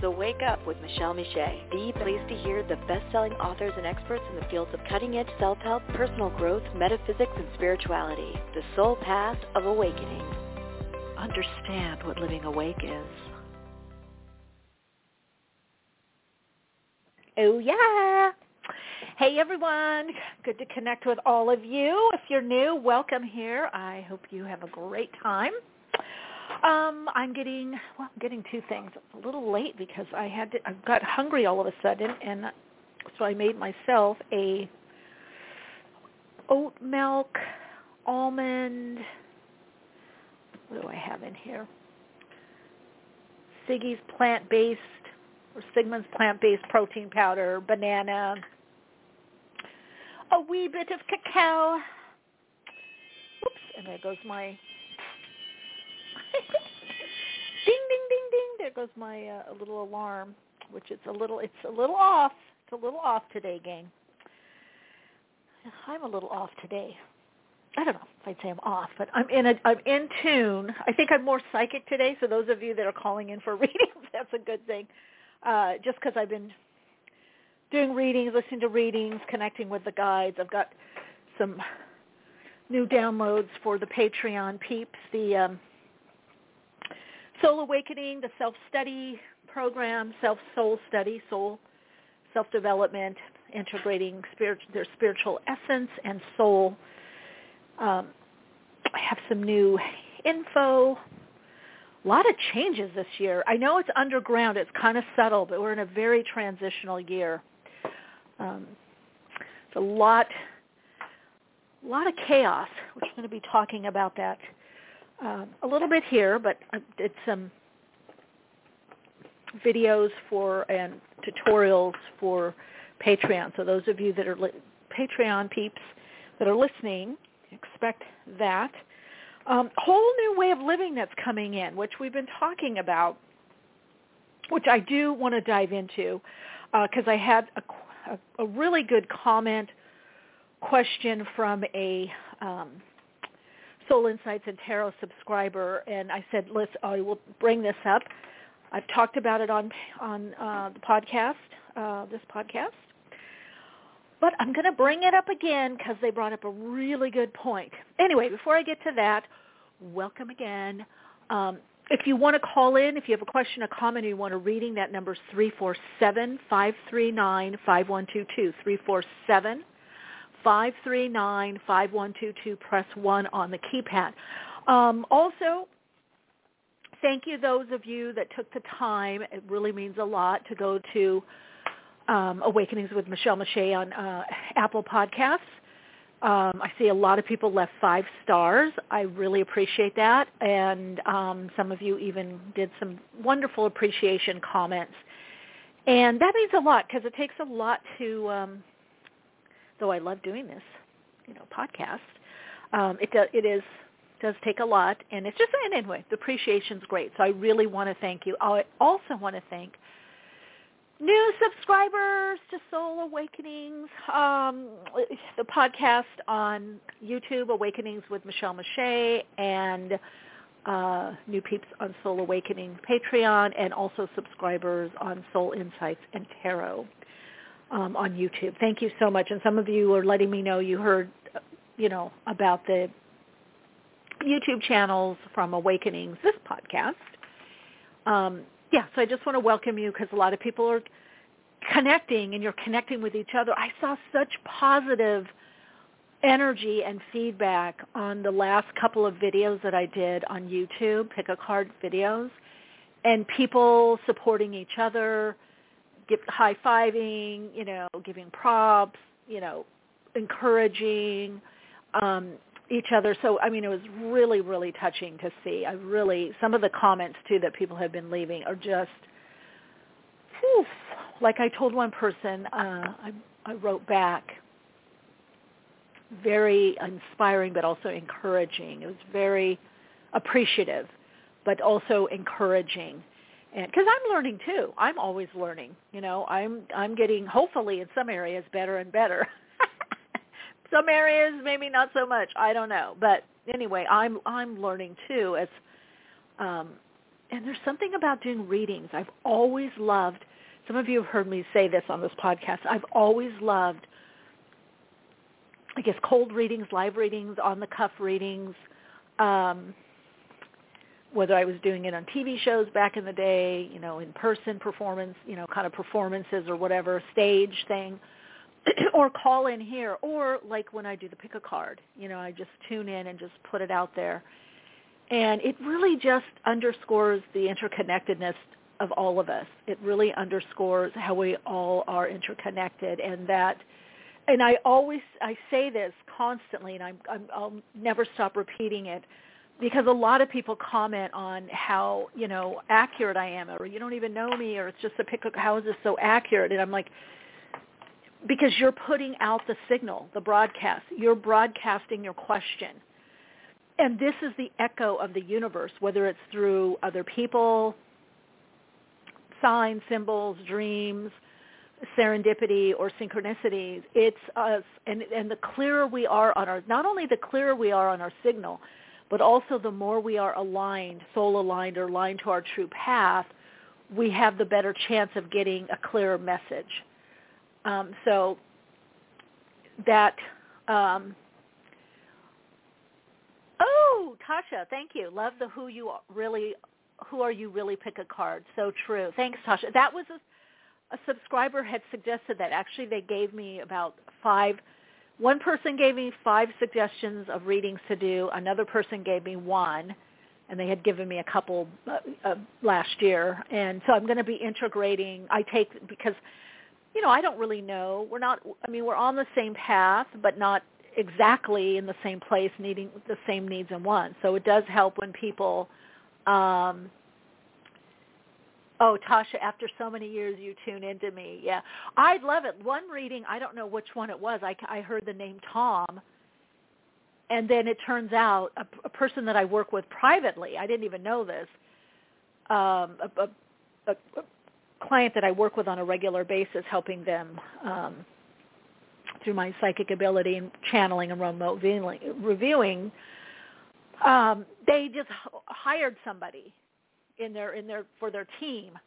So wake up with Michele Meiche, the place to hear the best-selling authors and experts in the fields of cutting-edge self-help, personal growth, metaphysics, and spirituality. The soul path of awakening. Understand what living awake is. Oh yeah. Hey everyone, good to connect with all of you. If you're new, welcome here. I hope you have a great time. Um, I'm getting well, I'm getting two things. It's a little late because I had to I got hungry all of a sudden and so I made myself a oat milk almond what do I have in here? Siggi's plant-based or Sigmund's plant-based protein powder, banana, a wee bit of cacao. Oops, and there goes my There goes my uh, little alarm, which is a little it's a little off. It's a little off today, gang. I'm a little off today. I don't know if I'd say I'm off, but I'm in a I'm in tune. I think I'm more psychic today. So those of you that are calling in for readings, that's a good thing. Uh, just because I've been doing readings, listening to readings, connecting with the guides. I've got some new downloads for the Patreon peeps, the um, Soul Awakening, the self-study program, self-soul study, soul self-development, integrating spirit, their spiritual essence and soul. Um, I have some new info. A lot of changes this year. I know it's underground. It's kind of subtle, but we're in a very transitional year. Um, it's a lot, a lot of chaos. We're going to be talking about that uh, a little bit here, but I did some videos for and tutorials for Patreon. So those of you that are li- Patreon peeps that are listening, expect that. Um, whole new way of living that's coming in, which we've been talking about, which I do want to dive into because uh, I had a a, a really good comment question from a um, Soul Insights and Tarot subscriber, and I said, "Let's. I will bring this up. I've talked about it on on uh, the podcast, uh, this podcast, but I'm going to bring it up again because they brought up a really good point. Anyway, before I get to that, welcome again. Um, if you want to call in, if you have a question, a comment, or you want a reading, that number is 347-539-5122. 347-539-5122. Press 1 on the keypad. Um, also, thank you those of you that took the time. It really means a lot to go to um, Awakenings with Michele Meiche on uh, Apple Podcasts. Um, I see a lot of people left five stars. I really appreciate that, and um, some of you even did some wonderful appreciation comments, and that means a lot because it takes a lot to. Um, though I love doing this, you know, podcast, um, it does. It is does take a lot, and it's just and anyway, the appreciation's great. So I really want to thank you. I also want to thank new subscribers to Soul Awakenings, um, the podcast on YouTube, Awakenings with Michele Meiche, and uh, new peeps on Soul Awakening Patreon, and also subscribers on Soul Insights and Tarot um, on YouTube. Thank you so much. And some of you are letting me know you heard, you know, about the YouTube channels from Awakenings, this podcast. Um, yeah, so I just want to welcome you because a lot of people are connecting and you're connecting with each other. I saw such positive energy and feedback on the last couple of videos that I did on YouTube, pick a card videos, and people supporting each other, give, high-fiving, you know, giving props, you know, encouraging. um, each other. So I mean, it was really, really touching to see. I really some of the comments too that people have been leaving are just, whew, like I told one person, uh, I, I wrote back, very inspiring but also encouraging. It was very appreciative, but also encouraging. Because I'm learning too, I'm always learning. You know, I'm I'm getting hopefully in some areas better and better. some areas maybe not so much. I don't know, but anyway, I'm I'm learning too. As um, and there's something about doing readings. I've always loved. Some of you have heard me say this on this podcast. I've always loved I guess cold readings, live readings, on the cuff readings, um, whether I was doing it on TV shows back in the day, you know, in person performance, you know, kind of performances or whatever, stage thing, or call in here, or like when I do the pick a card, you know, I just tune in and just put it out there. And it really just underscores the interconnectedness of all of us. It really underscores how we all are interconnected and that – and I always I say this constantly, and I'm, I'm I'll never stop repeating it because a lot of people comment on how you know accurate I am, or you don't even know me, or it's just a pick. How is this so accurate? And I'm like, because you're putting out the signal, the broadcast. You're broadcasting your question, and this is the echo of the universe, whether it's through other people, signs, symbols, dreams serendipity or synchronicities. It's us, and and the clearer we are on our, not only the clearer we are on our signal, but also the more we are aligned, soul aligned or aligned to our true path, we have the better chance of getting a clearer message. Um, so that. Um, oh, Tasha, thank you. Love the who you really, who are you really pick a card. So true. Thanks, Tasha. That was a a subscriber had suggested that. Actually, they gave me about five. One person gave me five suggestions of readings to do. Another person gave me one, and they had given me a couple uh, uh, last year. And so I'm going to be integrating. I take because, you know, I don't really know. We're not. I mean, we're on the same path, but not exactly in the same place, needing the same needs and wants. So it does help when people um, Oh, Tasha, after so many years, you tune into me. Yeah, I'd love it. One reading, I don't know which one it was. I, I heard the name Tom, and then it turns out a, a person that I work with privately. I didn't even know this. Um, a, a, a, a client that I work with on a regular basis, helping them um, through my psychic ability and channeling and remote viewing. Um, they just hired somebody in their in their for their team.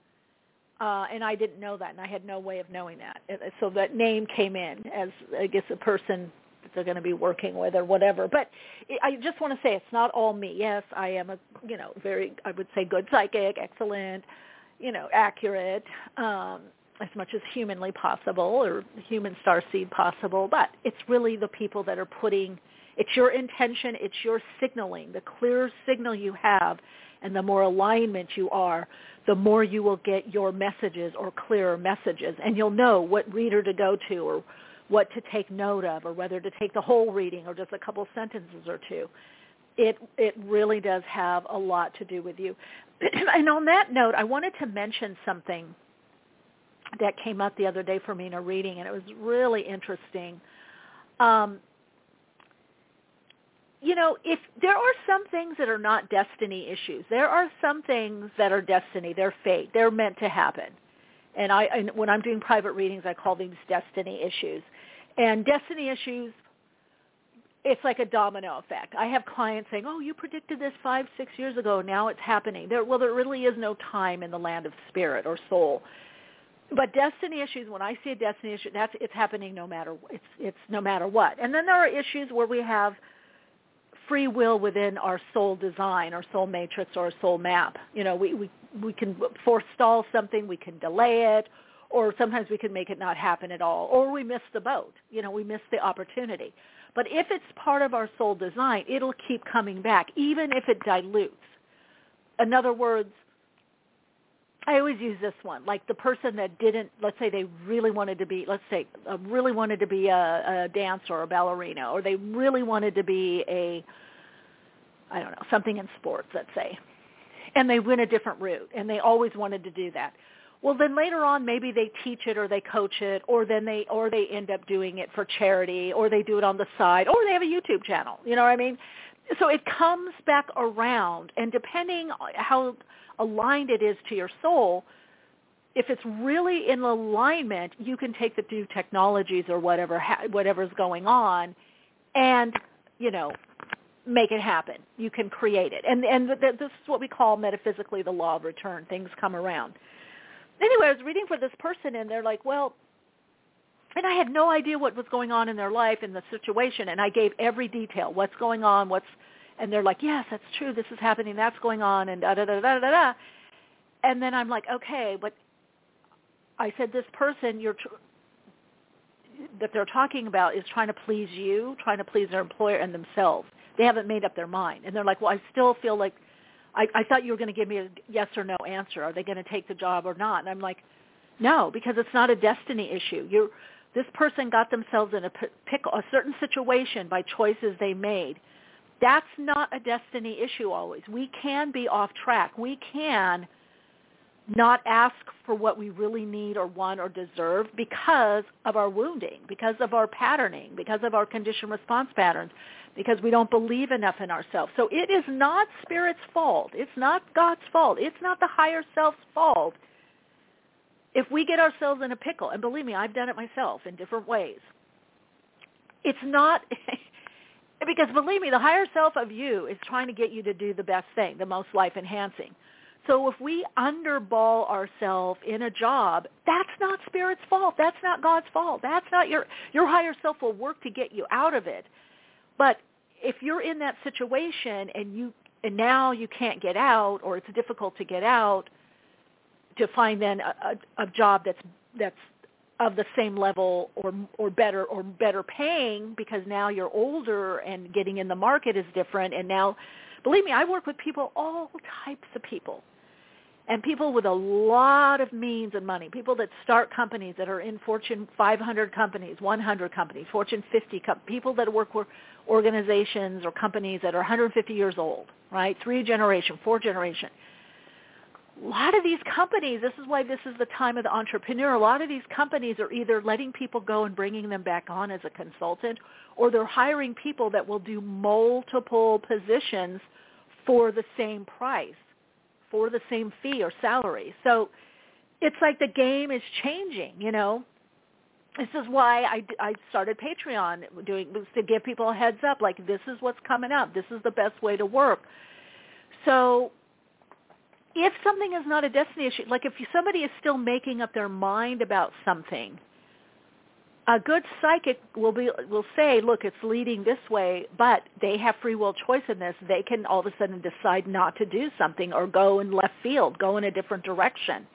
Uh, and I didn't know that, and I had no way of knowing that. So that name came in as, I guess, a person that they're going to be working with or whatever. But I just want to say it's not all me. Yes, I am a, you know, very, I would say, good psychic, excellent, you know, accurate, um, as much as humanly possible or human star seed possible. But it's really the people that are putting, it's your intention, it's your signaling. The clear signal you have and the more alignment you are, the more you will get your messages or clearer messages. And you'll know what reader to go to or what to take note of or whether to take the whole reading or just a couple sentences or two. It, it really does have a lot to do with you. and on that note, I wanted to mention something that came up the other day for me in a reading, and it was really interesting. Um, you know, if there are some things that are not destiny issues, there are some things that are destiny. They're fate. They're meant to happen. And I, and when I'm doing private readings, I call these destiny issues. And destiny issues, it's like a domino effect. I have clients saying, "Oh, you predicted this five, six years ago. Now it's happening." There, well, there really is no time in the land of spirit or soul. But destiny issues, when I see a destiny issue, that's it's happening no matter it's it's no matter what. And then there are issues where we have free will within our soul design, our soul matrix, or our soul map. You know, we, we, we can forestall something, we can delay it, or sometimes we can make it not happen at all, or we miss the boat. You know, we miss the opportunity. But if it's part of our soul design, it'll keep coming back, even if it dilutes. In other words, I always use this one, like the person that didn't, let's say they really wanted to be, let's say, uh, really wanted to be a, a dancer or a ballerina, or they really wanted to be a, I don't know, something in sports, let's say, and they went a different route, and they always wanted to do that. Well, then later on, maybe they teach it or they coach it, or then they, or they end up doing it for charity, or they do it on the side, or they have a YouTube channel. You know what I mean? So it comes back around, and depending how aligned it is to your soul, if it's really in alignment, you can take the new technologies or whatever whatever's going on, and you know, make it happen. You can create it, and and th- this is what we call metaphysically the law of return. Things come around. Anyway, I was reading for this person, and they're like, well. And I had no idea what was going on in their life and the situation, and I gave every detail. What's going on? What's and they're like, yes, that's true. This is happening. That's going on, and da da da da da da. And then I'm like, okay, but I said this person you're tr- that they're talking about is trying to please you, trying to please their employer and themselves. They haven't made up their mind, and they're like, well, I still feel like I, I thought you were going to give me a yes or no answer. Are they going to take the job or not? And I'm like, no, because it's not a destiny issue. You're this person got themselves in a pick a certain situation by choices they made that's not a destiny issue always. We can be off track. We can not ask for what we really need or want or deserve because of our wounding, because of our patterning, because of our conditioned response patterns, because we don't believe enough in ourselves. So it is not spirit's fault. It's not God's fault. It's not the higher self's fault if we get ourselves in a pickle. And believe me, I've done it myself in different ways. It's not because believe me, the higher self of you is trying to get you to do the best thing, the most life enhancing. So if we underball ourselves in a job, that's not spirit's fault. That's not God's fault. That's not your your higher self will work to get you out of it. But if you're in that situation and you and now you can't get out or it's difficult to get out to find then a, a, a job that's that's of the same level or or better or better paying because now you're older and getting in the market is different. And now believe me I work with people all types of people and people with a lot of means and money. People that start companies that are in fortune 500 companies 100 companies fortune 50 com- people that work with organizations or companies that are 150 years old right? Three generation four generation a lot of these companies, this is why this is the time of the entrepreneur, a lot of these companies are either letting people go and bringing them back on as a consultant, or they're hiring people that will do multiple positions for the same price, for the same fee or salary. So it's like the game is changing, you know. This is why I, I started Patreon doing to give people a heads up, like this is what's coming up. This is the best way to work. So if something is not a destiny issue, like if somebody is still making up their mind about something, a good psychic will be will say, look, it's leading this way, but they have free will choice in this. They can all of a sudden decide not to do something or go in left field, go in a different direction.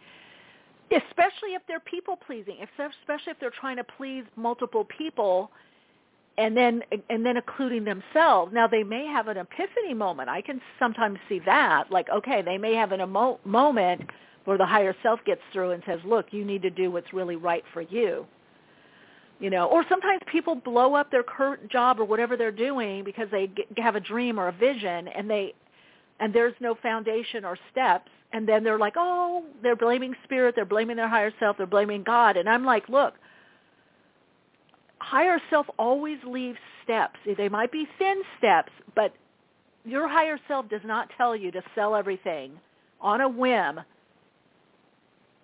Especially if they're people pleasing, especially if they're trying to please multiple people and then and then including themselves. Now they may have an epiphany moment. I can sometimes see that, like okay, they may have an emo- moment where the higher self gets through and says, "Look, you need to do what's really right for you." You know, or sometimes people blow up their current job or whatever they're doing because they get, have a dream or a vision and they and there's no foundation or steps and then they're like, "Oh, they're blaming spirit, they're blaming their higher self, they're blaming God." And I'm like, "Look, higher self always leaves steps. They might be thin steps, but your higher self does not tell you to sell everything on a whim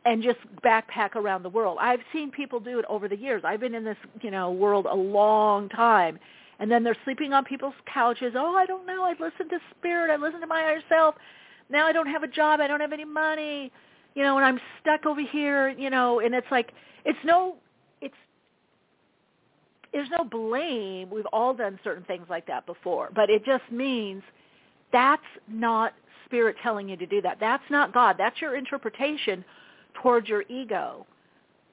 and just backpack around the world. I've seen people do it over the years. I've been in this, you know, world a long time. And then they're sleeping on people's couches. Oh, I don't know. I listened to spirit. I listened to my higher self. Now I don't have a job. I don't have any money. You know, and I'm stuck over here, you know, and it's like it's no there's no blame. We've all done certain things like that before, but it just means that's not spirit telling you to do that. That's not God. That's your interpretation towards your ego.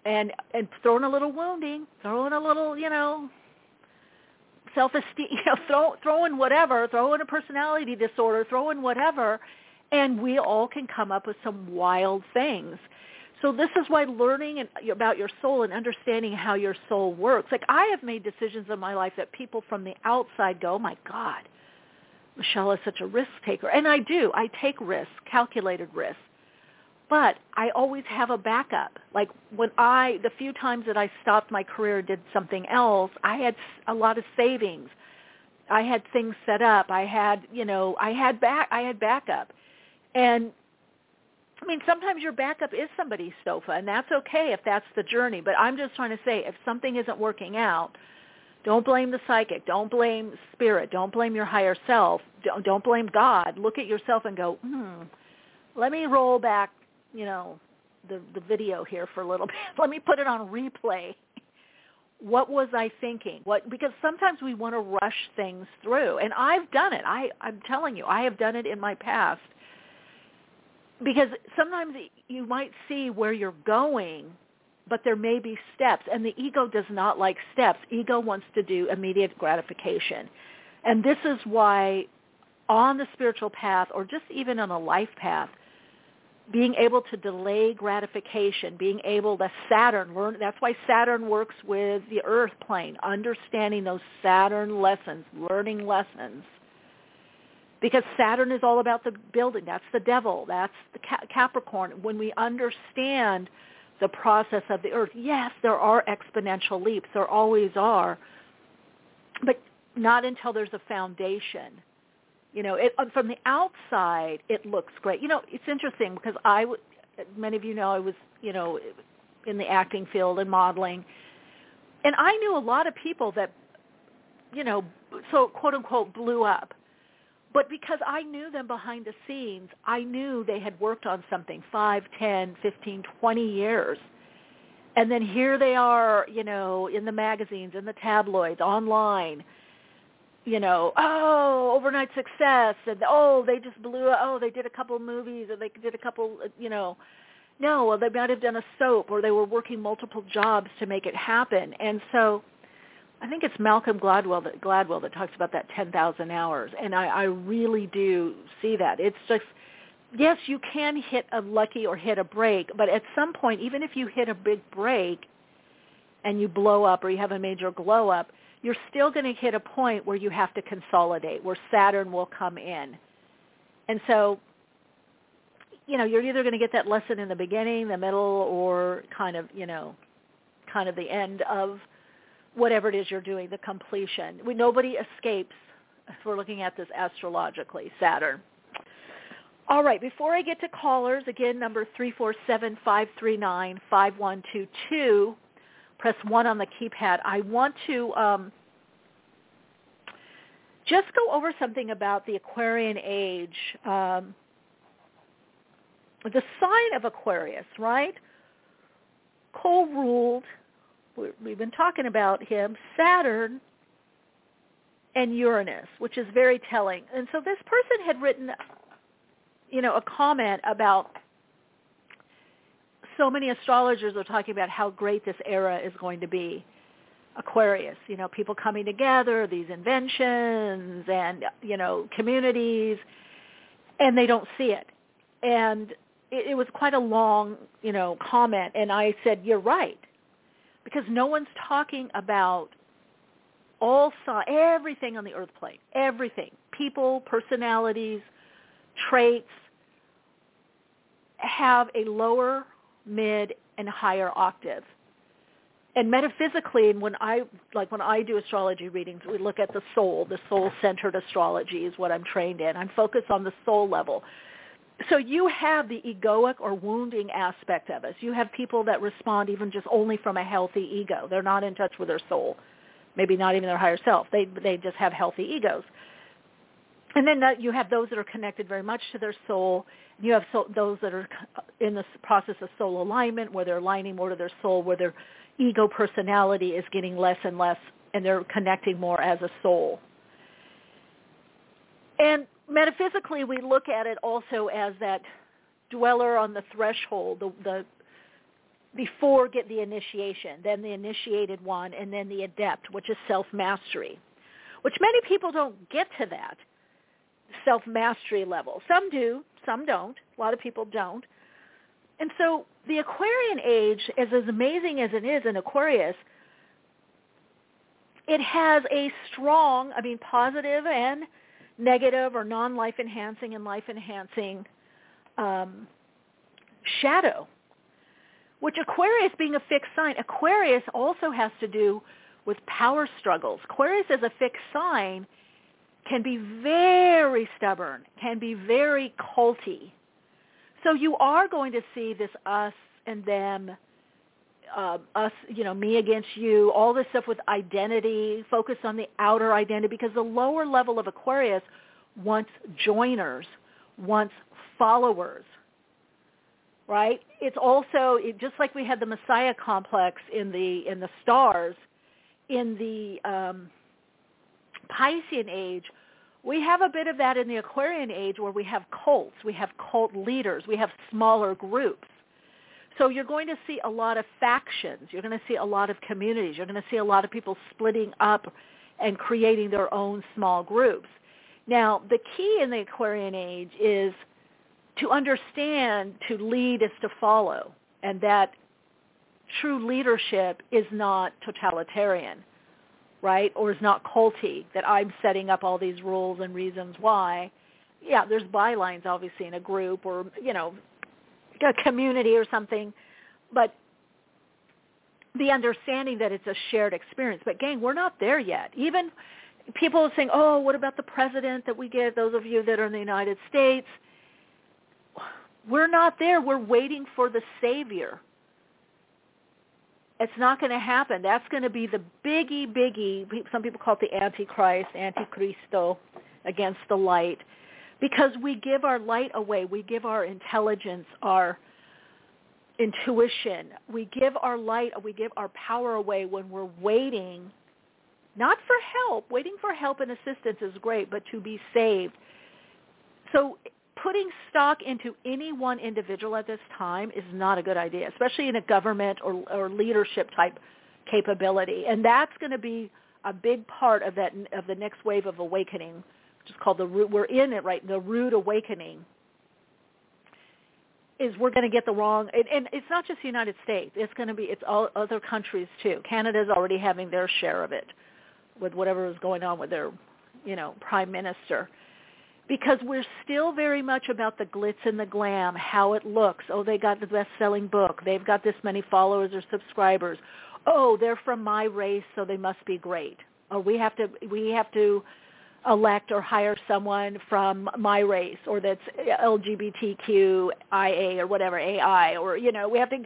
And and throwing a little wounding, throwing a little, you know, self-esteem, you know, throw, throwing whatever, throwing a personality disorder, throwing whatever, And we all can come up with some wild things. So this is why learning about your soul and understanding how your soul works. Like I have made decisions in my life that people from the outside go, oh my God, Michele is such a risk taker. And I do. I take risks, calculated risks. But I always have a backup. Like when I, the few times that I stopped my career, did something else, I had a lot of savings. I had things set up. I had, you know, I had back, I had backup. And I mean, sometimes your backup is somebody's sofa, and that's okay if that's the journey. But I'm just trying to say, if something isn't working out, don't blame the psychic. Don't blame spirit. Don't blame your higher self. Don't, don't blame God. Look at yourself and go, hmm, let me roll back, you know, the, the video here for a little bit. let me put it on replay. what was I thinking? What because sometimes we want to rush things through, and I've done it. I I'm telling you, I have done it in my past because sometimes you might see where you're going, but there may be steps, and the ego does not like steps. Ego wants to do immediate gratification. And this is why on the spiritual path or just even on a life path, being able to delay gratification, being able to Saturn learn that's why Saturn works with the earth plane, understanding those Saturn lessons, learning lessons because Saturn is all about the building. That's the devil. That's the Capricorn. When we understand the process of the earth, yes, there are exponential leaps. There always are. But not until there's a foundation. You know, it, from the outside, it looks great. You know, it's interesting because I, many of you know, I was, you know, in the acting field and modeling, and I knew a lot of people that, you know, so quote unquote blew up but because I knew them behind the scenes, I knew they had worked on something five, ten, fifteen, twenty years. And then here they are, you know, in the magazines, in the tabloids, online, you know, oh, overnight success, and oh, they just blew, oh, they did a couple movies, or they did a couple, you know, no, well, they might have done a soap, or they were working multiple jobs to make it happen. And so I think it's Malcolm Gladwell that Gladwell that talks about that 10,000 hours, and I, I really do see that. It's just yes, you can hit a lucky or hit a break, but at some point, even if you hit a big break and you blow up or you have a major glow up, you're still going to hit a point where you have to consolidate, where Saturn will come in. And so, you know, you're either going to get that lesson in the beginning, the middle, or kind of, you know, kind of the end of whatever it is you're doing, the completion. We, nobody escapes if we're looking at this astrologically, Saturn. All right, before I get to callers, again, number 347-539-5122, press 1 on the keypad. I want to um, just go over something about the Aquarian age. Um, the sign of Aquarius, right? Co-ruled we've been talking about him, Saturn and Uranus, which is very telling. And so this person had written, you know, a comment about so many astrologers are talking about how great this era is going to be. Aquarius, you know, people coming together, these inventions and, you know, communities, and they don't see it. And it, it was quite a long, you know, comment, and I said, you're right because no one's talking about all everything on the earth plane, everything, people, personalities, traits have a lower, mid, and higher octave. And metaphysically, when I like when I do astrology readings, we look at the soul. The soul-centered astrology is what I'm trained in. I'm focused on the soul level so you have the egoic or wounding aspect of us. You have people that respond even just only from a healthy ego. They're not in touch with their soul, maybe not even their higher self. They they just have healthy egos. And then that you have those that are connected very much to their soul. You have so, those that are in the process of soul alignment, where they're aligning more to their soul, where their ego personality is getting less and less, and they're connecting more as a soul. And metaphysically, we look at it also as that dweller on the threshold, the, the before get the initiation, then the initiated one, and then the adept, which is self-mastery, which many people don't get to that. self-mastery level. Some do, some don't. A lot of people don't. And so the Aquarian age, as, as amazing as it is in Aquarius, it has a strong, I mean, positive and negative or non-life enhancing and life enhancing um, shadow. Which Aquarius being a fixed sign, Aquarius also has to do with power struggles. Aquarius as a fixed sign can be very stubborn, can be very culty. So you are going to see this us and them, uh, us, you know, me against you, all this stuff with identity, focus on the outer identity, because the lower level of Aquarius wants joiners, wants followers, right? It's also it, just like we had the Messiah complex in the in the stars, in the um, Piscean age, we have a bit of that in the Aquarian age where we have cults, we have cult leaders, we have smaller groups. So you're going to see a lot of factions. You're going to see a lot of communities. You're going to see a lot of people splitting up and creating their own small groups. Now, the key in the Aquarian age is to understand to lead is to follow and that true leadership is not totalitarian right? Or is not culty, that I'm setting up all these rules and reasons why. Yeah, there's bylines obviously in a group or, you know, a community or something, but the understanding that it's a shared experience. But gang, we're not there yet. Even people are saying, oh, what about the president that we get, those of you that are in the United States? We're not there. We're waiting for the savior it's not going to happen. That's going to be the biggie, biggie. Some people call it the Antichrist, Antichristo, against the light, because we give our light away. We give our intelligence, our intuition. We give our light, we give our power away when we're waiting, not for help. Waiting for help and assistance is great, but to be saved. So putting stock into any one individual at this time is not a good idea, especially in a government or, or leadership type capability. And that's going to be a big part of that of the next wave of awakening, is called the we're in it right, the rude awakening. Is we're going to get the wrong, and, and it's not just the United States. It's going to be it's all other countries too. Canada's already having their share of it, with whatever is going on with their, you know, prime minister because we're still very much about the glitz and the glam, how it looks. Oh, they got the best-selling book. They've got this many followers or subscribers. Oh, they're from my race, so they must be great. Or we have to we have to elect or hire someone from my race or that's LGBTQIA or whatever AI or you know we have to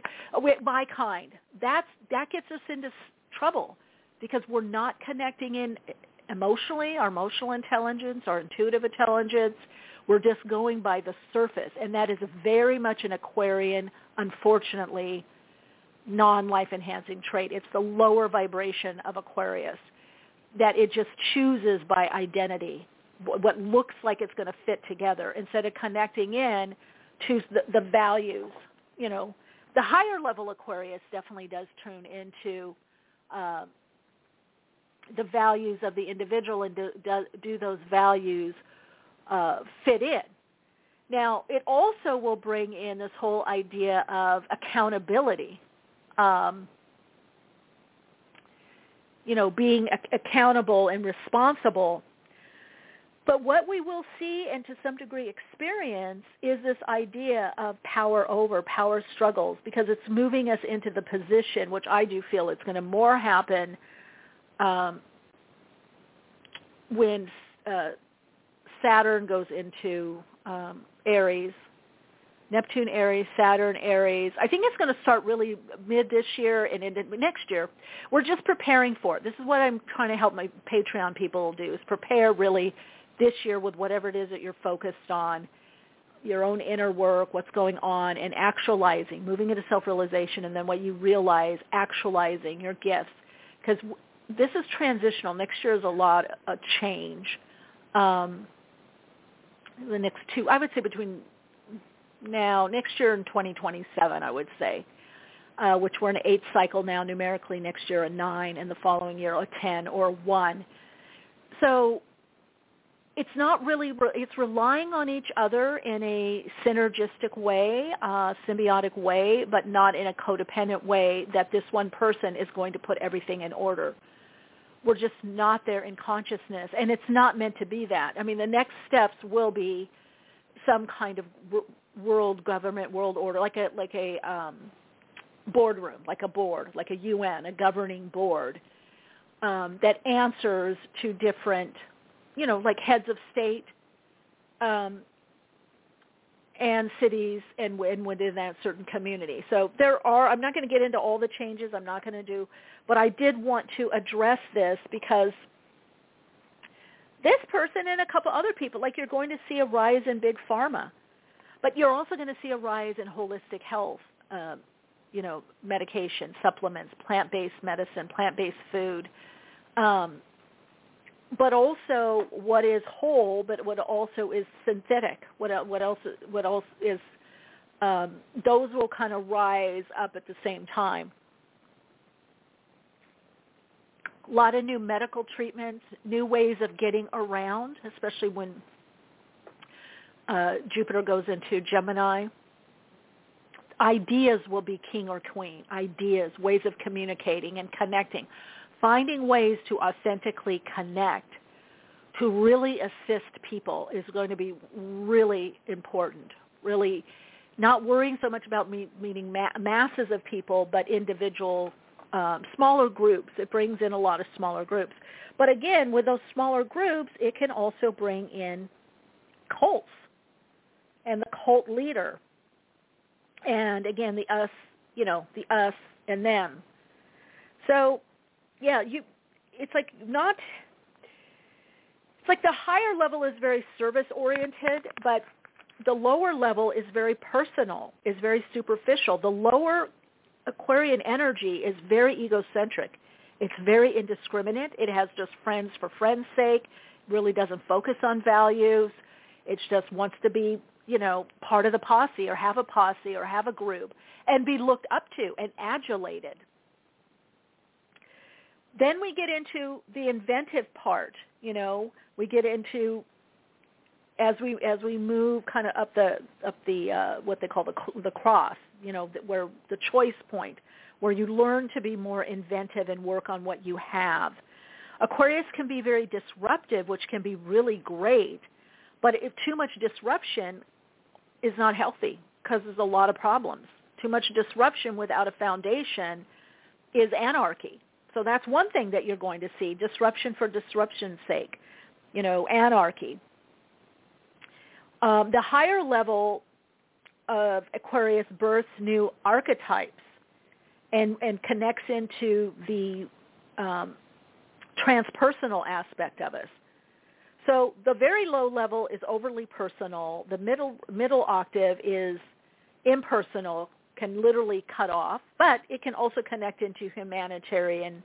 my kind. That's that gets us into trouble because we're not connecting in emotionally, our emotional intelligence, our intuitive intelligence. We're just going by the surface. And that is very much an Aquarian, unfortunately, non-life enhancing trait. It's the lower vibration of Aquarius that it just chooses by identity, what looks like it's going to fit together instead of connecting in to the, the values. You know, the higher level Aquarius definitely does tune into uh, the values of the individual and do, do those values uh, fit in. Now, it also will bring in this whole idea of accountability. Um, you know, being accountable and responsible. But what we will see and to some degree experience is this idea of power over, power struggles, because it's moving us into the position, which I do feel it's going to more happen um, when uh, Saturn goes into um, Aries, Neptune Aries, Saturn Aries. I think it's going to start really mid this year and into next year. We're just preparing for it. This is what I'm trying to help my Patreon people do is prepare really this year with whatever it is that you're focused on, your own inner work, what's going on, and actualizing, moving into self-realization, and then what you realize, actualizing your gifts. Because this is transitional. Next year is a lot of change. Um, the next two, I would say between now, next year in 2027, I would say, uh, which we're an eight cycle now numerically, next year a nine, and the following year a 10 or a 1. So it's not really it's relying on each other in a synergistic way uh, symbiotic way but not in a codependent way that this one person is going to put everything in order we're just not there in consciousness and it's not meant to be that i mean the next steps will be some kind of world government world order like a like a um, boardroom like a board like a un a governing board um, that answers to different you know, like heads of state um, and cities and, and within that certain community. So there are, I'm not going to get into all the changes. I'm not going to do, but I did want to address this because this person and a couple other people, like you're going to see a rise in big pharma, but you're also going to see a rise in holistic health, uh, you know, medication, supplements, plant-based medicine, plant-based food, um, but also what is whole, but what also is synthetic. What what else? What else is? Um, those will kind of rise up at the same time. A lot of new medical treatments, new ways of getting around, especially when uh, Jupiter goes into Gemini. Ideas will be king or queen. Ideas, ways of communicating and connecting finding ways to authentically connect to really assist people is going to be really important. Really not worrying so much about me, meeting ma- masses of people, but individual um, smaller groups. It brings in a lot of smaller groups. But again, with those smaller groups, it can also bring in cults and the cult leader. And again, the us, you know, the us and them. So yeah, you it's like not it's like the higher level is very service oriented, but the lower level is very personal, is very superficial. The lower Aquarian energy is very egocentric. It's very indiscriminate. It has just friends for friends' sake, really doesn't focus on values. It just wants to be, you know, part of the posse or have a posse or have a group and be looked up to and adulated. Then we get into the inventive part. You know, we get into as we as we move kind of up the up the uh, what they call the the cross. You know, where the choice point, where you learn to be more inventive and work on what you have. Aquarius can be very disruptive, which can be really great, but if too much disruption is not healthy there's a lot of problems. Too much disruption without a foundation is anarchy. So that's one thing that you're going to see, disruption for disruption's sake, you know, anarchy. Um, the higher level of Aquarius births new archetypes and, and connects into the um, transpersonal aspect of us. So the very low level is overly personal. The middle middle octave is impersonal, can literally cut off, but it can also connect into humanitarian,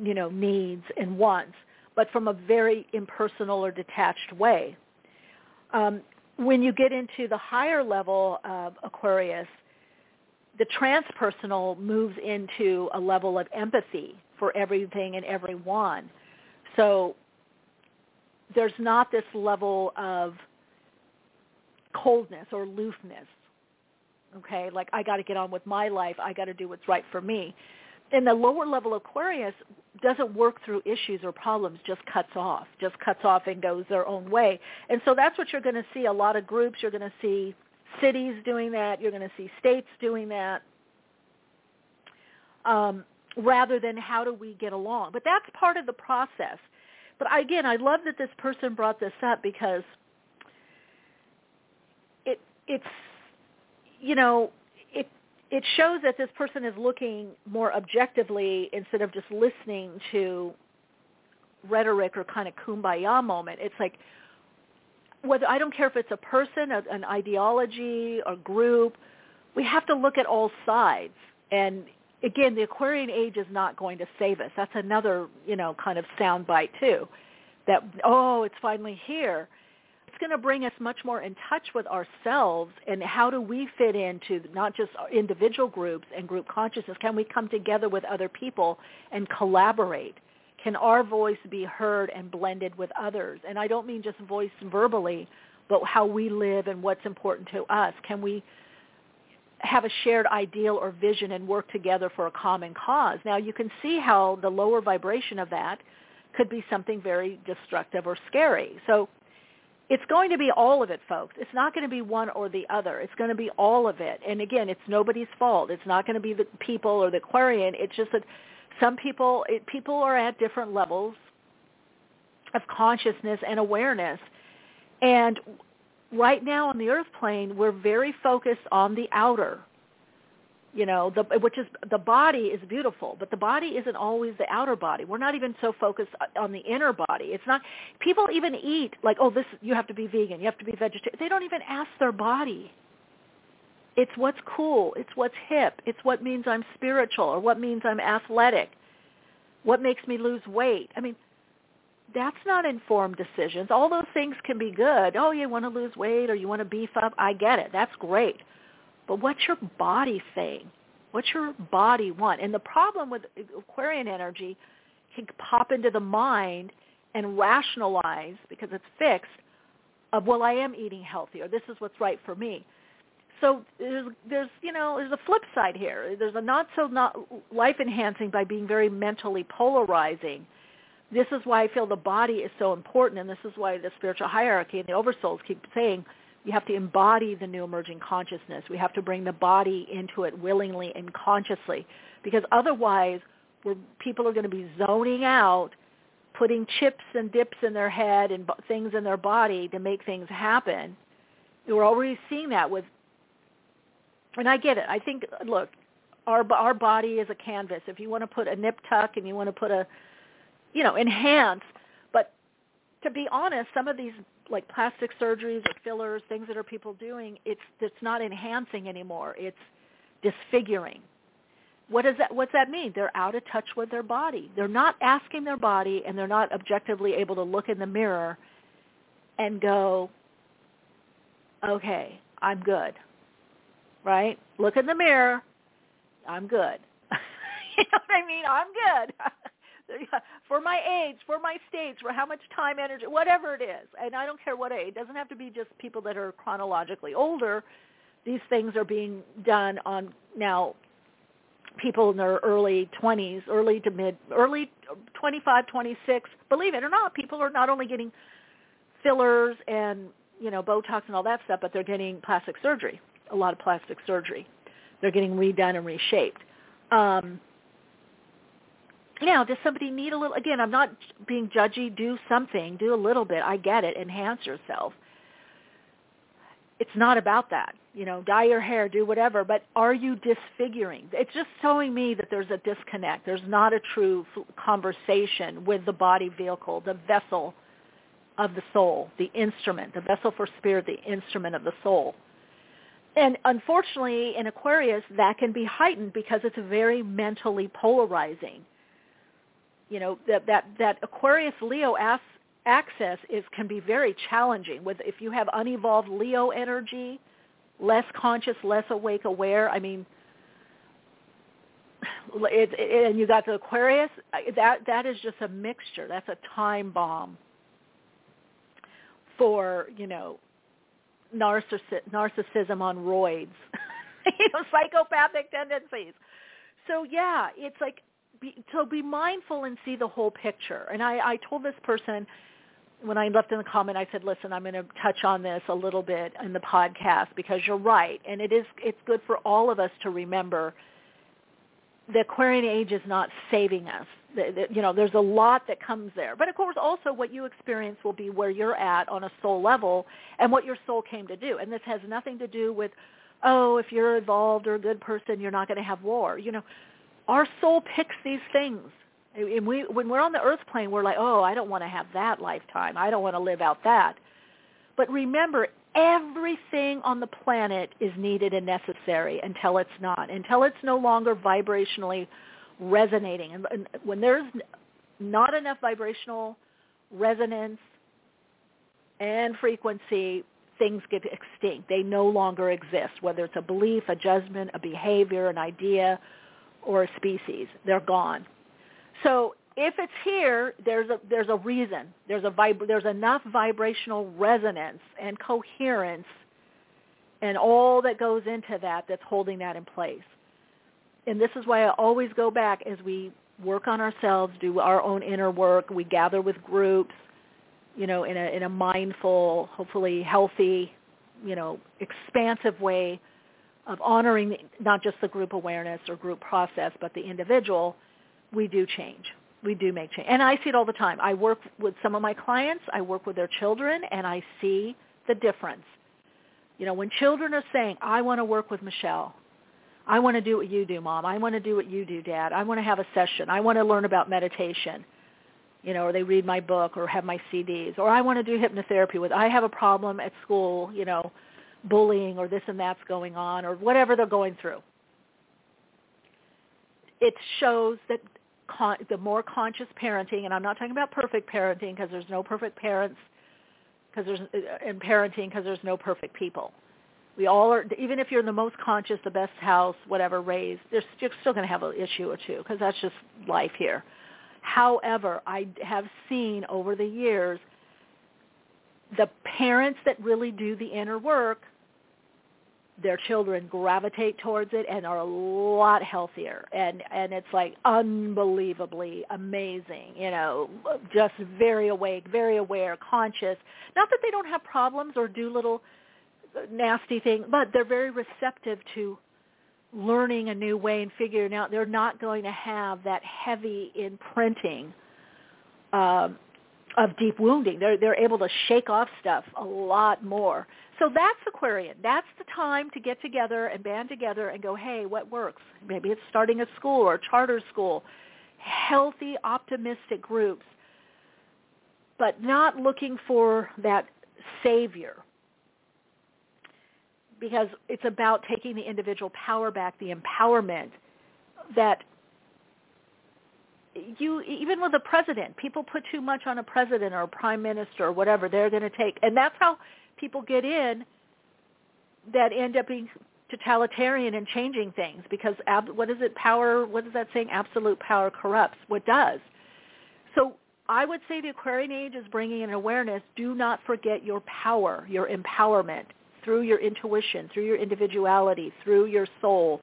you know, needs and wants, but from a very impersonal or detached way. Um, when you get into the higher level of Aquarius, the transpersonal moves into a level of empathy for everything and everyone. So there's not this level of coldness or aloofness okay? Like i got to get on with my life. I got to do what's right for me. And the lower level aquarius doesn't work through issues or problems just cuts off just cuts off and goes their own way. And so that's what you're going to see a lot of groups. You're going to see cities doing that. You're going to see states doing that um, rather than how do we get along. But that's part of the process but again i love that this person brought this up because it it's you know, it it shows that this person is looking more objectively instead of just listening to rhetoric or kind of kumbaya moment. It's like whether I don't care if it's a person, an ideology, a group, we have to look at all sides. And again, the Aquarian age is not going to save us. That's another, you know, kind of soundbite too. That oh, it's finally here It's going to bring us much more in touch with ourselves and how do we fit into not just individual groups and group consciousness. Can we come together with other people and collaborate? Can our voice be heard and blended with others? And I don't mean just voice verbally, but how we live and what's important to us. Can we have a shared ideal or vision and work together for a common cause? Now you can see how the lower vibration of that could be something very destructive or scary. So it's going to be all of it, folks. It's not going to be one or the other. It's going to be all of it. And again, it's nobody's fault. It's not going to be the people or the Aquarian. It's just that some people, it, people are at different levels of consciousness and awareness. And right now on the earth plane, we're very focused on the outer. You know, the, which is the body is beautiful, but the body isn't always the outer body. We're not even so focused on the inner body. It's not. People even eat like, oh, this you have to be vegan, you have to be vegetarian. They don't even ask their body. It's what's cool. It's what's hip. It's what means I'm spiritual or what means I'm athletic. What makes me lose weight. I mean, that's not informed decisions. All those things can be good. Oh, you want to lose weight or you want to beef up. I get it. That's great. But what's your body saying? What's your body want? And the problem with Aquarian energy can pop into the mind and rationalize because it's fixed of well I am eating healthy or this is what's right for me. So there's there's you know there's a flip side here. There's a not so not life enhancing by being very mentally polarizing this is why I feel the body is so important, and this is why the spiritual hierarchy and the oversouls keep saying you have to embody the new emerging consciousness. We have to bring the body into it willingly and consciously, because otherwise, we're, people are going to be zoning out, putting chips and dips in their head and things in their body to make things happen. We're already seeing that with, and I get it. I think, look, our our body is a canvas. If you want to put a nip tuck and you want to put a you know, enhance. But to be honest, some of these like plastic surgeries or fillers, things that are people doing, it's it's not enhancing anymore. It's disfiguring. What does that what's that mean? They're out of touch with their body. They're not asking their body and they're not objectively able to look in the mirror and go, "Okay, I'm good." Right? Look in the mirror. I'm good. you know what I mean? I'm good. for my age, for my stage, for how much time, energy, whatever it is. And I don't care what age. It doesn't have to be just people that are chronologically older. These things are being done on now people in their early 20s, early to mid, early 25, 26. Believe it or not, people are not only getting fillers and, you know, Botox and all that stuff, but they're getting plastic surgery, a lot of plastic surgery. They're getting redone and reshaped. Um, now, does somebody need a little, again, I'm not being judgy, do something, do a little bit, I get it, enhance yourself. It's not about that. You know, dye your hair, do whatever, but are you disfiguring? It's just showing me that there's a disconnect. There's not a true conversation with the body vehicle, the vessel of the soul, the instrument, the vessel for spirit, the instrument of the soul. And unfortunately, in Aquarius, that can be heightened because it's very mentally polarizing you know that that that Aquarius Leo as, axis is can be very challenging. With if you have unevolved Leo energy, less conscious, less awake, aware. I mean, it, it, and you got the Aquarius. That that is just a mixture. That's a time bomb for you know narcissi- narcissism on roids, you know, psychopathic tendencies. So yeah, it's like be, so be mindful and see the whole picture. And I, I told this person when I left in the comment, I said, listen, I'm going to touch on this a little bit in the podcast because you're right. And it is, it's good for all of us to remember the Aquarian age is not saving us. The, the, you know, there's a lot that comes there. But of course, also what you experience will be where you're at on a soul level and what your soul came to do. And this has nothing to do with, oh, if you're evolved or a good person, you're not going to have war. You know, our soul picks these things. And we, when we're on the earth plane, we're like, oh, I don't want to have that lifetime. I don't want to live out that. But remember, everything on the planet is needed and necessary until it's not, until it's no longer vibrationally resonating. And, and when there's not enough vibrational resonance and frequency, things get extinct. They no longer exist, whether it's a belief, a judgment, a behavior, an idea, or a species. They're gone. So if it's here, there's a there's a reason. There's a vib- there's enough vibrational resonance and coherence and all that goes into that that's holding that in place. And this is why I always go back as we work on ourselves, do our own inner work, we gather with groups, you know, in a in a mindful, hopefully healthy, you know, expansive way of honoring not just the group awareness or group process, but the individual, we do change. We do make change. And I see it all the time. I work with some of my clients, I work with their children, and I see the difference. You know, when children are saying, I want to work with Michele. I want to do what you do, Mom. I want to do what you do, Dad. I want to have a session. I want to learn about meditation. You know, or they read my book or have my CDs. Or I want to do hypnotherapy with, I have a problem at school, you know, bullying or this and that's going on or whatever they're going through. It shows that con- the more conscious parenting, and I'm not talking about perfect parenting because there's no perfect parents, because there's uh, in parenting because there's no perfect people. We all are, even if you're in the most conscious, the best house, whatever raised, there's, you're still going to have an issue or two because that's just life here. However, I have seen over the years the parents that really do the inner work, their children gravitate towards it and are a lot healthier and and it's like unbelievably amazing you know just very awake very aware conscious not that they don't have problems or do little nasty things but they're very receptive to learning a new way and figuring out they're not going to have that heavy imprinting um, of deep wounding. They're they're able to shake off stuff a lot more. So that's Aquarian. That's the time to get together and band together and go, hey, what works? Maybe it's starting a school or a charter school. Healthy, optimistic groups, but not looking for that savior because it's about taking the individual power back, the empowerment that you even with a president, people put too much on a president or a prime minister or whatever. They're going to take, and that's how people get in that end up being totalitarian and changing things because ab, what is it? Power. What is that saying? Absolute power corrupts. What does? So I would say the Aquarian age is bringing an awareness. Do not forget your power, your empowerment through your intuition, through your individuality, through your soul,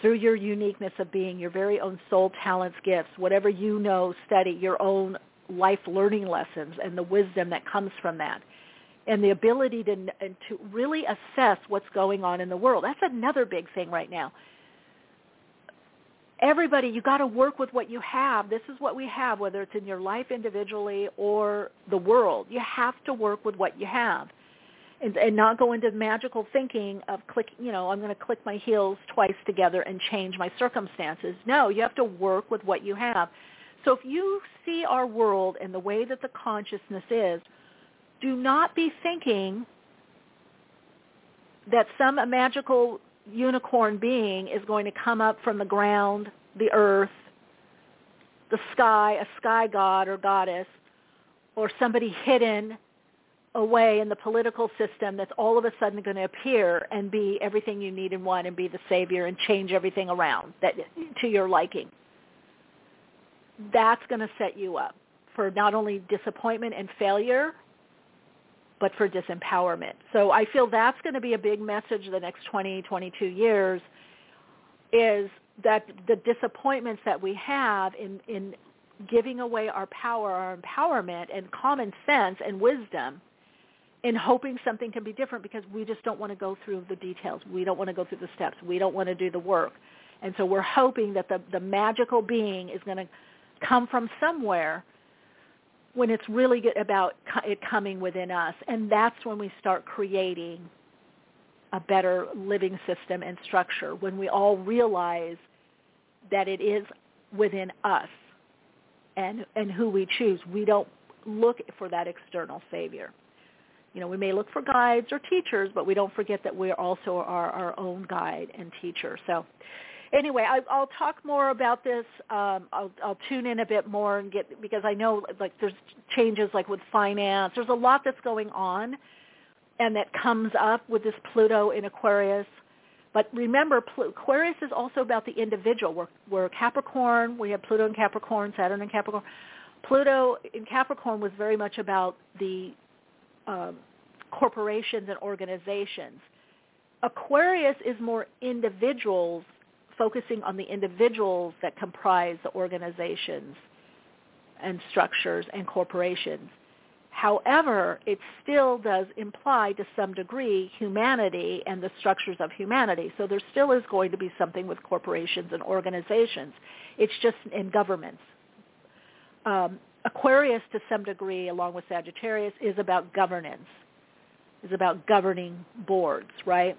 through your uniqueness of being, your very own soul talents, gifts, whatever you know, study, your own life learning lessons and the wisdom that comes from that. And the ability to to really assess what's going on in the world. That's another big thing right now. Everybody, you got to work with what you have. This is what we have, whether it's in your life individually or the world. You have to work with what you have and, and not go into magical thinking of click, you know, I'm going to click my heels twice together and change my circumstances. No, you have to work with what you have. So if you see our world and the way that the consciousness is, do not be thinking that some magical unicorn being is going to come up from the ground, the earth, the sky, a sky god or goddess, or somebody hidden away in the political system that's all of a sudden going to appear and be everything you need and want and be the savior and change everything around that to your liking. That's going to set you up for not only disappointment and failure, but for disempowerment. So I feel that's going to be a big message the next 20, 22 years is that the disappointments that we have in, in giving away our power, our empowerment, and common sense and wisdom – in hoping something can be different because we just don't want to go through the details. We don't want to go through the steps. We don't want to do the work. And so we're hoping that the, the magical being is going to come from somewhere when it's really about it coming within us. And that's when we start creating a better living system and structure, when we all realize that it is within us and, and who we choose. We don't look for that external savior you know, we may look for guides or teachers, but we don't forget that we also are our own guide and teacher. So anyway, I, I'll talk more about this. Um, I'll, I'll tune in a bit more and get because I know like there's changes like with finance. There's a lot that's going on, and that comes up with this Pluto in Aquarius. But remember, Aquarius is also about the individual. We're, we're Capricorn. We have Pluto in Capricorn, Saturn in Capricorn. Pluto in Capricorn was very much about the um, corporations and organizations. Aquarius is more individuals, focusing on the individuals that comprise the organizations and structures and corporations. However, it still does imply to some degree humanity and the structures of humanity. So there still is going to be something with corporations and organizations. It's just in governments. Um, Aquarius, to some degree, along with Sagittarius, is about governance, is about governing boards, right?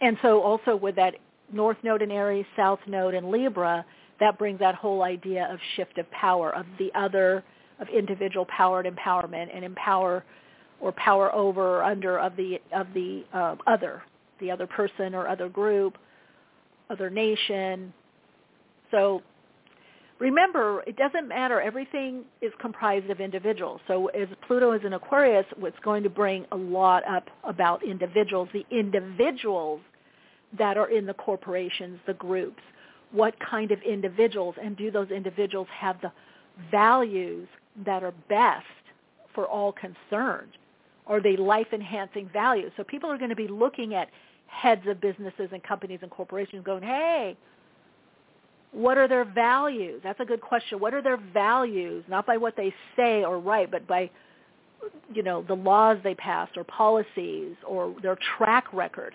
And so also with that North Node in Aries, South Node in Libra, that brings that whole idea of shift of power, of the other, of individual power and empowerment, and empower or power over or under of the of the uh, other, the other person or other group, other nation. So remember, it doesn't matter. Everything is comprised of individuals. So as Pluto is in Aquarius, what's going to bring a lot up about individuals, the individuals that are in the corporations, the groups, what kind of individuals, and do those individuals have the values that are best for all concerned? Are they life-enhancing values? So people are going to be looking at heads of businesses and companies and corporations going, hey, what are their values? That's a good question. What are their values? Not by what they say or write, but by you know the laws they passed or policies or their track record.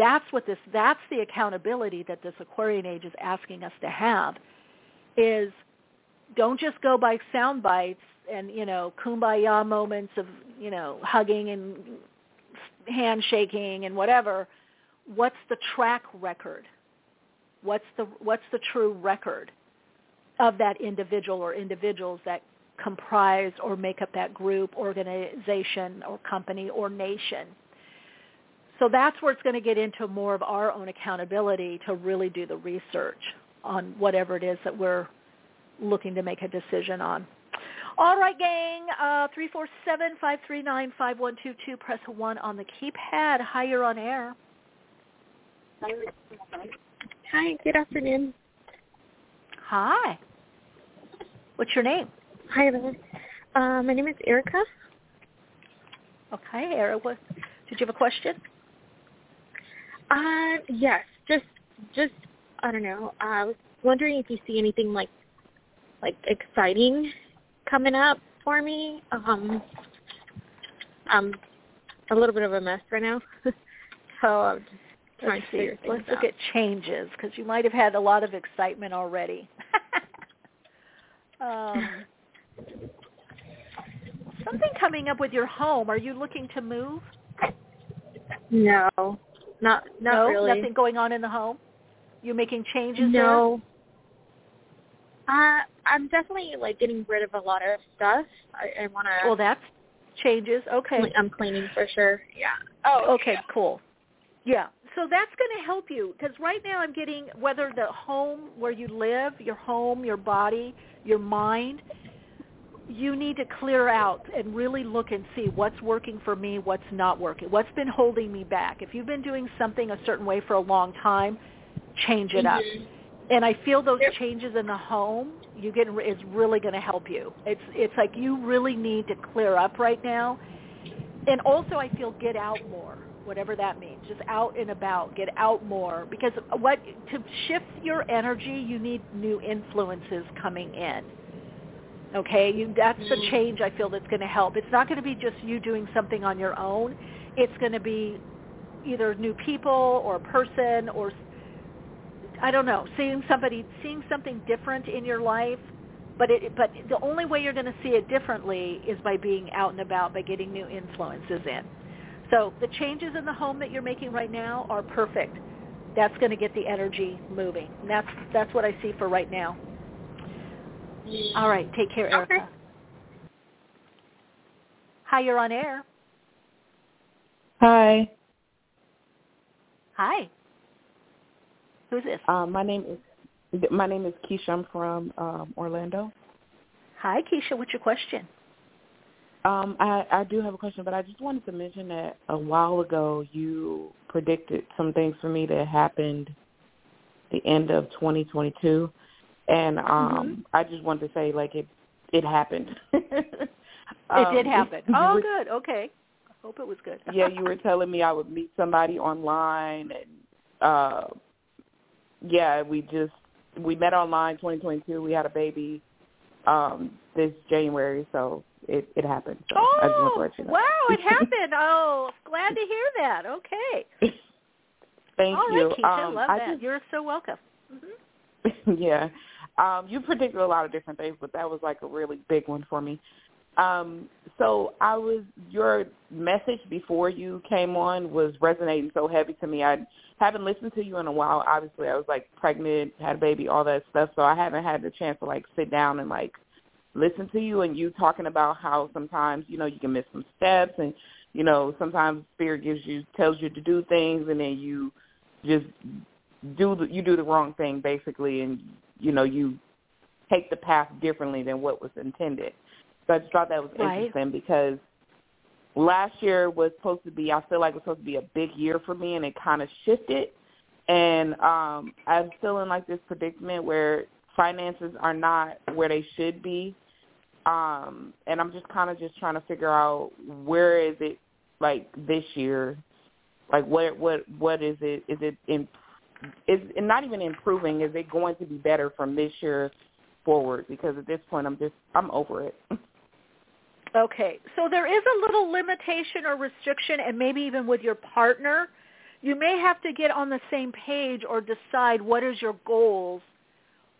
That's what this that's the accountability that this Aquarian age is asking us to have is don't just go by sound bites and you know kumbaya moments of you know hugging and handshaking and whatever. What's the track record? What's the what's the true record of that individual or individuals that comprise or make up that group organization or company or nation so that's where it's going to get into more of our own accountability to really do the research on whatever it is that we're looking to make a decision on. All right, gang. Uh, three four seven five three nine five one two two. Press one on the keypad. Hi, you're on air. Hi. Good afternoon. Hi. What's your name? Hi there. Uh, my name is Erica. Okay, Erica. Did you have a question? Uh, yes. Just, just, I don't know. I was wondering if you see anything like like exciting coming up for me. Um, I'm a little bit of a mess right now, so I'm just trying Let's to figure see. Let's things look out. at changes because you might have had a lot of excitement already. um, something coming up with your home. Are you looking to move? No, not not no, really. nothing going on in the home. You making changes No. Uh, I'm definitely like getting rid of a lot of stuff. I, I want to. Well, that's changes. Okay. I'm cleaning for sure. Yeah. Oh, okay, cool. Yeah. So that's going to help you because right now I'm getting whether the home where you live, your home, your body, your mind, you need to clear out and really look and see what's working for me, what's not working, what's been holding me back. If you've been doing something a certain way for a long time, change it up. Mm-hmm. And I feel those changes in the home you get is really going to help you. It's it's like you really need to clear up right now. And also I feel get out more, whatever that means. Just out and about, get out more because what to shift your energy, you need new influences coming in. Okay, you, that's the change I feel that's going to help. It's not going to be just you doing something on your own. It's going to be either new people or a person or I don't know, seeing somebody, seeing something different in your life. But it, but the only way you're going to see it differently is by being out and about, by getting new influences in. So the changes in the home that you're making right now are perfect. That's going to get the energy moving. And that's that's what I see for right now. All right, take care, Erica. Okay. Hi, you're on air. Hi, Hi. Who's this? um, my name is my name is Keisha. I'm from um, Orlando. Hi, Keisha. What's your question? Um, I, I do have a question, but I just wanted to mention that a while ago you predicted some things for me that happened the end of 2022, and um, mm-hmm. I just wanted to say like it it happened. um, it did happen. Oh, were, good. Okay. I hope it was good. yeah, you were telling me I would meet somebody online, and uh, yeah, we just we met online 2022. We had a baby um this January, so it it happened. So oh, I just want to let you know. wow, it happened. oh, glad to hear that. Okay. Thank All you. Right, Keisha, um, love I that. Just, You're so welcome. Mm-hmm. yeah. Um, you predicted a lot of different things, but that was like a really big one for me. Um, so I was your message before you came on was resonating so heavy to me. I haven't listened to you in a while. Obviously, I was like pregnant, had a baby, all that stuff. So I haven't had the chance to like sit down and like listen to you and you talking about how sometimes you know you can miss some steps and you know sometimes spirit gives you tells you to do things and then you just do the, you do the wrong thing basically and you know you take the path differently than what was intended. So I just thought that was right. interesting because last year was supposed to be I feel like it was supposed to be a big year for me and it kind of shifted and um I'm still in like this predicament where finances are not where they should be um and I'm just kind of just trying to figure out where is it like this year like what what what is it is it in is not even improving is it going to be better from this year forward because at this point I'm just I'm over it okay so there is a little limitation or restriction and maybe even with your partner you may have to get on the same page or decide what is your goals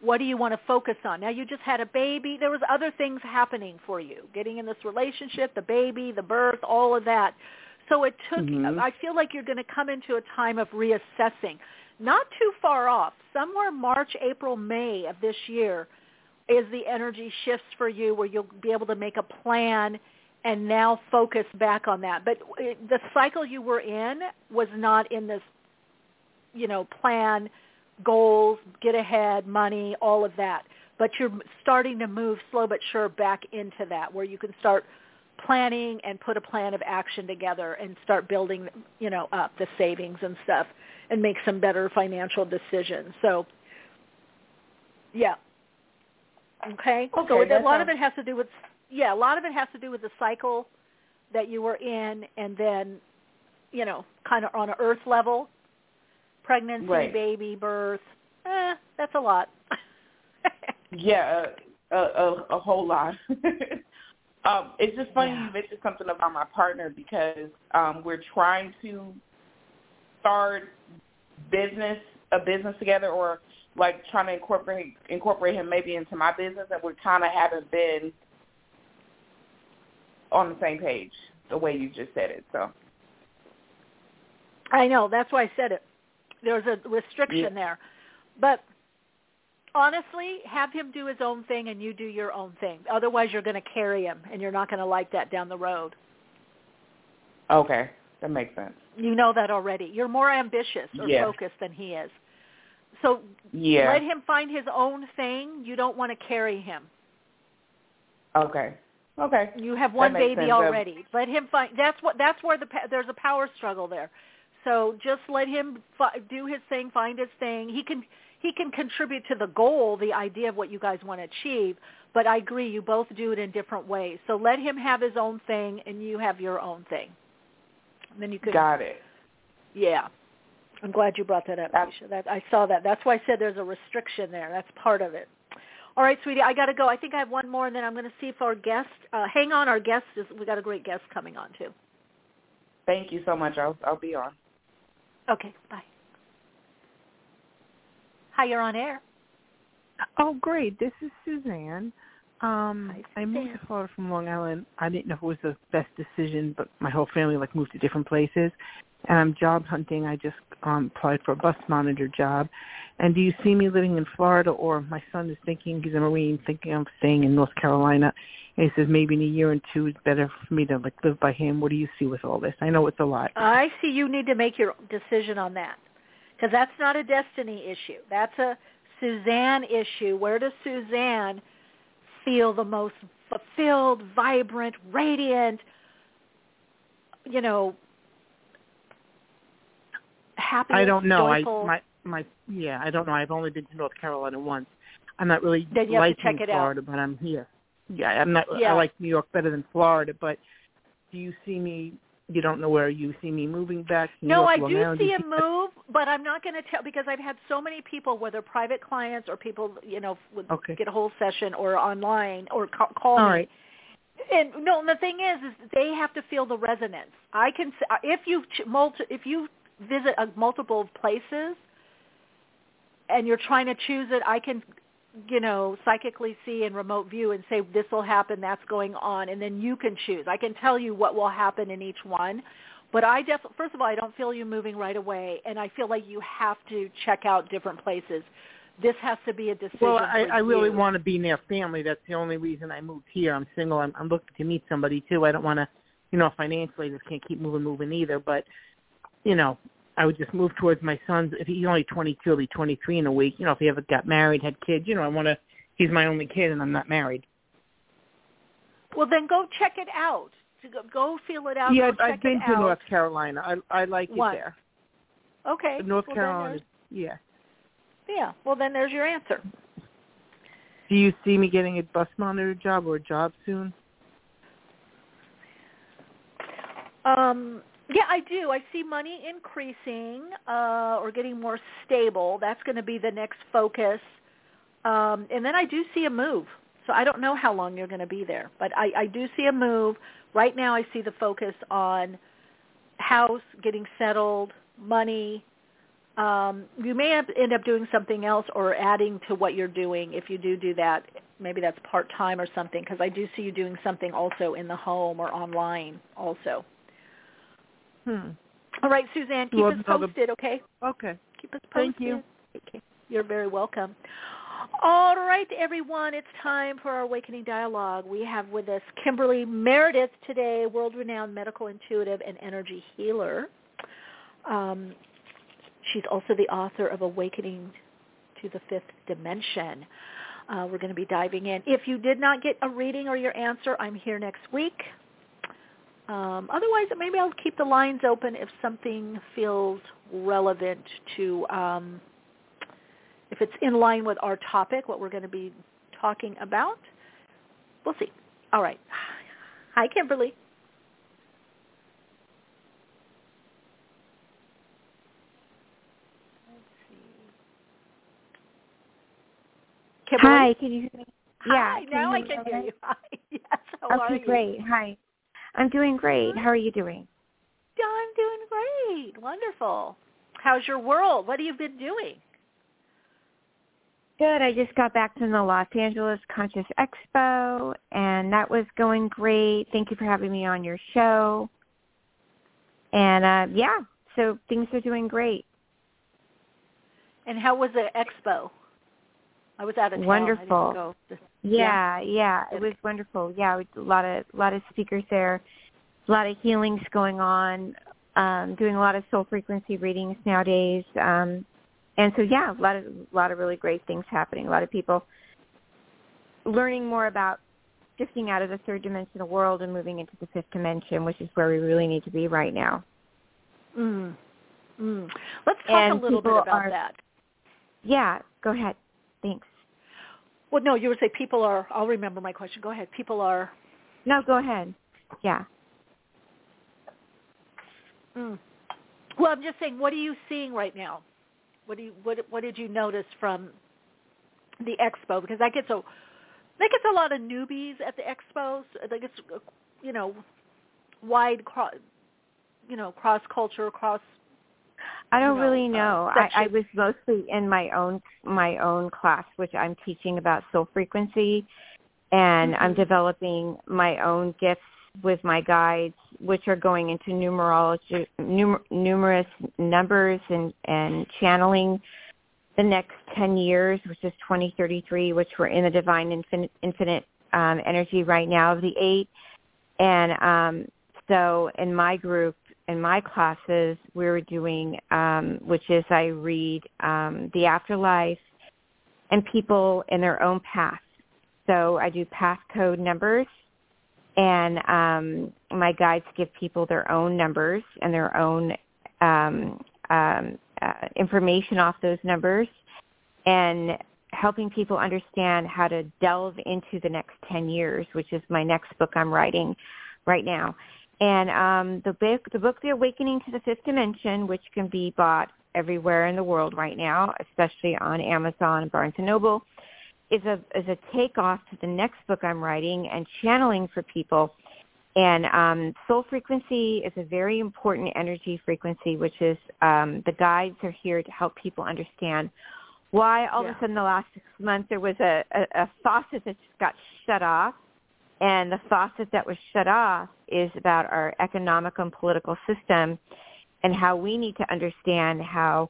what do you want to focus on? Now you just had a baby. There was other things happening for you, getting in this relationship, the baby, the birth, all of that. So it took, mm-hmm. I feel like you're going to come into a time of reassessing. Not too far off. Somewhere March, April, May of this year is the energy shifts for you where you'll be able to make a plan and now focus back on that. But it, the cycle you were in was not in this, you know, plan goals, get ahead, money, all of that. But you're starting to move slow but sure back into that where you can start planning and put a plan of action together and start building, you know, up the savings and stuff and make some better financial decisions. So, yeah. Okay. Okay. So a lot sounds- of it has to do with yeah, a lot of it has to do with the cycle that you were in and then, you know, kind of on an earth level pregnancy, right. baby, birth. Eh, that's a lot. yeah, a, a, a whole lot. um, it's just funny Yeah. you mentioned something about my partner because um, we're trying to start business a business together or like trying to incorporate incorporate him maybe into my business and we kind of haven't been on the same page the way you just said it so I know. That's why I said it. There's a restriction Yeah. there. But honestly, have him do his own thing and you do your own thing. Otherwise, you're going to carry him, and you're not going to like that down the road. okay that makes sense You know that already. You're more ambitious or Yeah. focused than he is. So yeah let him find his own thing. You don't want to carry him. okay okay You have one baby sense. already. Let him find. That's what. That's where the there's a power struggle there. So just let him fi- do his thing, find his thing. He can he can contribute to the goal, the idea of what you guys want to achieve. But I agree, you both do it in different ways. So let him have his own thing, and you have your own thing. And then you could. got it Yeah. I'm glad you brought that up, That's- Misha. That I saw that. That's why I said there's a restriction there. That's part of it. All right, sweetie, I got to go. I think I have one more, and then I'm going to see if our guest. Uh, hang on, our guest is. We got a great guest coming on too. thank you so much i'll i'll be on Okay, bye. Hi, you're on air. Oh, great. This is Suzanne. Um, I moved to Florida from Long Island. I didn't know if it was the best decision, but my whole family like moved to different places. And I'm job hunting. I just um applied for a bus monitor job. And do you see me living in Florida or my son is thinking he's a Marine, thinking I'm staying in North Carolina. And he says maybe in a year and two it's better for me to like live by him. What do you see with all this? I know it's a lot. I see you need to make your decision on that because that's not a destiny issue. That's a Suzanne issue. Where does Suzanne feel the most fulfilled, vibrant, radiant, you know, happy. I don't know. Joyful. I my my yeah. I don't know. I've only been to North Carolina once. I'm not really Then you have to liking check it out. Florida, but I'm here. Yeah, I'm not. Yeah. I like New York better than Florida, but do you see me? You don't know where you see me moving back. No, I do see a move, but I'm not going to tell because I've had so many people, whether private clients or people, you know, would Okay. get a whole session or online or call, call All me. right. And no, and the thing is, is they have to feel the resonance. I can s- uh, if you multi, if you visit a multiple places and you're trying to choose it, I can, you know, psychically see in remote view and say this will happen, that's going on, and then you can choose. I can tell you what will happen in each one. But I def- first of all, I don't feel you moving right away, and I feel like you have to check out different places. This has to be a decision. Well, I, I really want to be near family. That's the only reason I moved here. I'm single. I'm, I'm looking to meet somebody too. I don't want to, you know, financially, I just can't keep moving, moving either. But, you know, I would just move towards my son's. If he's only 22, he'll be 23 in a week. You know, if he ever got married, had kids, you know, I want to. He's my only kid, and I'm not married. Well, then go check it out. To Go, go feel it out. yeah, I've been to out. North Carolina. I I like it there. Okay. North well, Carolina. Yeah. Yeah. Well, then there's your answer. Do you see me getting a bus monitor job or a job soon? Um, yeah, I do. I see money increasing uh, or getting more stable. That's going to be the next focus. Um, and then I do see a move. So I don't know how long you're going to be there, but I, I do see a move. Right now I see the focus on house, getting settled, money. Um, you may have, end up doing something else or adding to what you're doing if you do do that. Maybe that's part-time or something because I do see you doing something also in the home or online also. Hmm. All right, Suzanne, keep Well, us no, the- posted, okay? Okay. Keep us posted. Thank you. Okay. You're very welcome. All right, everyone, it's time for our Awakening Dialogue. We have with us Kimberly Meredith today, world-renowned medical intuitive and energy healer. Um, she's also the author of Awakening to the Fifth Dimension. Uh, we're going to be diving in. If you did not get a reading or your answer, I'm here next week. Um, otherwise, maybe I'll keep the lines open if something feels relevant to, um, if it's in line with our topic, what we're going to be talking about. We'll see. All right. Hi, Kimberly. Kimberly? Hi, can you hear me? Yeah. Hi, now I can hear you. Hi. Yes, how are Okay, you? great. Hi. I'm doing great. How are you doing? I'm doing great. Wonderful. How's your world? What have you been doing? Good. I just got back from the Los Angeles Conscious Expo, and that was going great. Thank you for having me on your show. And uh, yeah, so things are doing great. And how was the expo? I was out of town. Wonderful. Just- Yeah, yeah, it was wonderful. Yeah, we a lot of a lot of speakers there, a lot of healings going on, um, doing a lot of soul frequency readings nowadays. Um, and so yeah, a lot of a lot of really great things happening. A lot of people learning more about shifting out of the third dimensional world and moving into the fifth dimension, which is where we really need to be right now. Mm. Mm. Let's talk And a little bit about are- that. Yeah, go ahead. Thanks. Well, no, you would say people are. I'll remember my question. Go ahead. People are. No, go ahead. Yeah. Mm. Well, I'm just saying. What are you seeing right now? What do you what What did you notice from the expo? Because that gets a that gets a lot of newbies at the expos. That gets you know wide cross you know cross culture cross. I don't you know, really uh, know. I, I was mostly in my own my own class, which I'm teaching about soul frequency, and I'm Mhm. developing my own gifts with my guides, which are going into numerology, numer, numerous numbers and and channeling the next 10 years, which is 2033, which we're in the divine infinite, infinite um, energy right now of the eight. And um, so in my group, in my classes, we were doing, um, which is I read um, the afterlife and people in their own path. So I do passcode numbers, and um, my guides give people their own numbers and their own um, um, uh, information off those numbers, and helping people understand how to delve into the next 10 years, which is my next book I'm writing right now. And um, the book, the book, The Awakening to the Fifth Dimension, which can be bought everywhere in the world right now, especially on Amazon and Barnes and Noble, is a is a takeoff to the next book I'm writing and channeling for people. And um, soul frequency is a very important energy frequency, which is um, the guides are here to help people understand why all Yeah. of a sudden the last six months there was a, a, a faucet that just got shut off. And the faucet that was shut off is about our economic and political system and how we need to understand how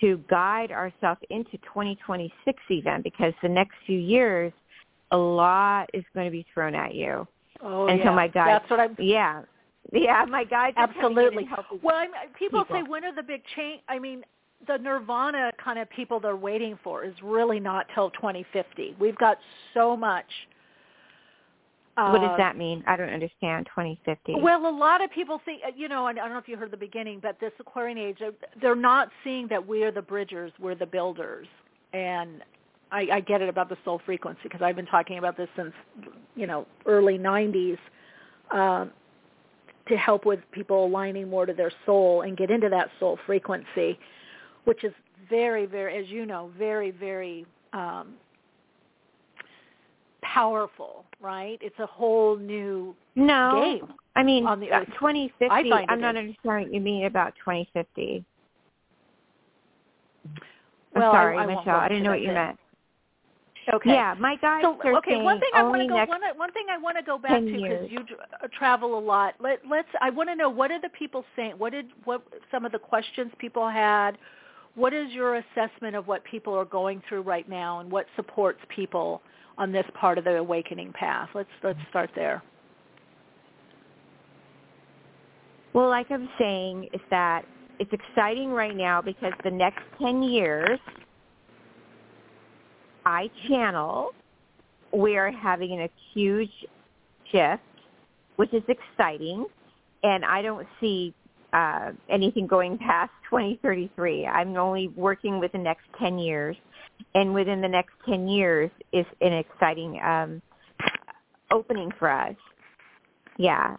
to guide ourselves into 2026 even because the next few years a lot is going to be thrown at you. Oh, and yeah. so my guides, That's what I'm. yeah, yeah, my guides are coming in Absolutely. Well, I'm, people, people. say when are the big change? I mean, the nirvana kind of people they're waiting for is really not till 2050. We've got so much. What does uh, that mean? I don't understand 2050. Well, a lot of people think, uh, you know, and I don't know if you heard the beginning, but this Aquarian age, uh, they're not seeing that we're the bridgers, we're the builders. And I, I get it about the soul frequency because I've been talking about this since, you know, early 90s um, to help with people aligning more to their soul and get into that soul frequency, which is very, very, as you know, very, very um, powerful, right? It's a whole new no, game. I mean on the uh, earth. 2050. I I'm not understanding what you mean about 2050. I'm Well, sorry, I won't Michele. I didn't know what you meant. Okay. Yeah, my guys So are okay, one thing I want only to go next one, one thing I want to go back to because you uh, travel a lot. Let let's I want to know what are the people saying? What did what some of the questions people had? What is your assessment of what people are going through right now and what supports people on this part of the awakening path? Let's let's start there. Well, like I'm saying, is that it's exciting right now because the next 10 years, I channel, we are having a huge shift, which is exciting, and I don't see uh, anything going past 2033. I'm only working with the next 10 years, and within the next 10 years is an exciting um, opening for us. Yeah.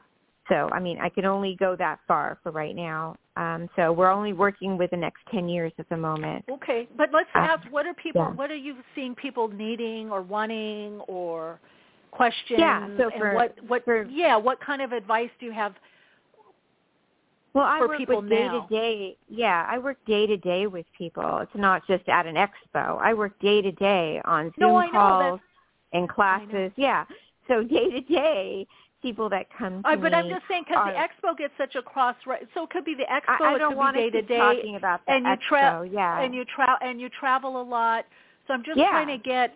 So, I mean, I can only go that far for right now. Um, so we're only working with the next 10 years at the moment. Okay, but let's Uh, ask what are people yeah. what are you seeing people needing or wanting or questions Yeah, so for- and what what yeah, what kind of advice do you have Well, I for work people with day now? to day. Yeah, I work day to day with people. It's not just at an expo. I work day to day on Zoom No, calls and classes. Yeah. So day to day, people that come to Uh, but I'm just saying because the expo gets such a cross right. So it could be the expo. I, I don't want to keep day. talking about the and you expo. yeah. and you travel and you travel a lot. So I'm just Yeah. trying to get.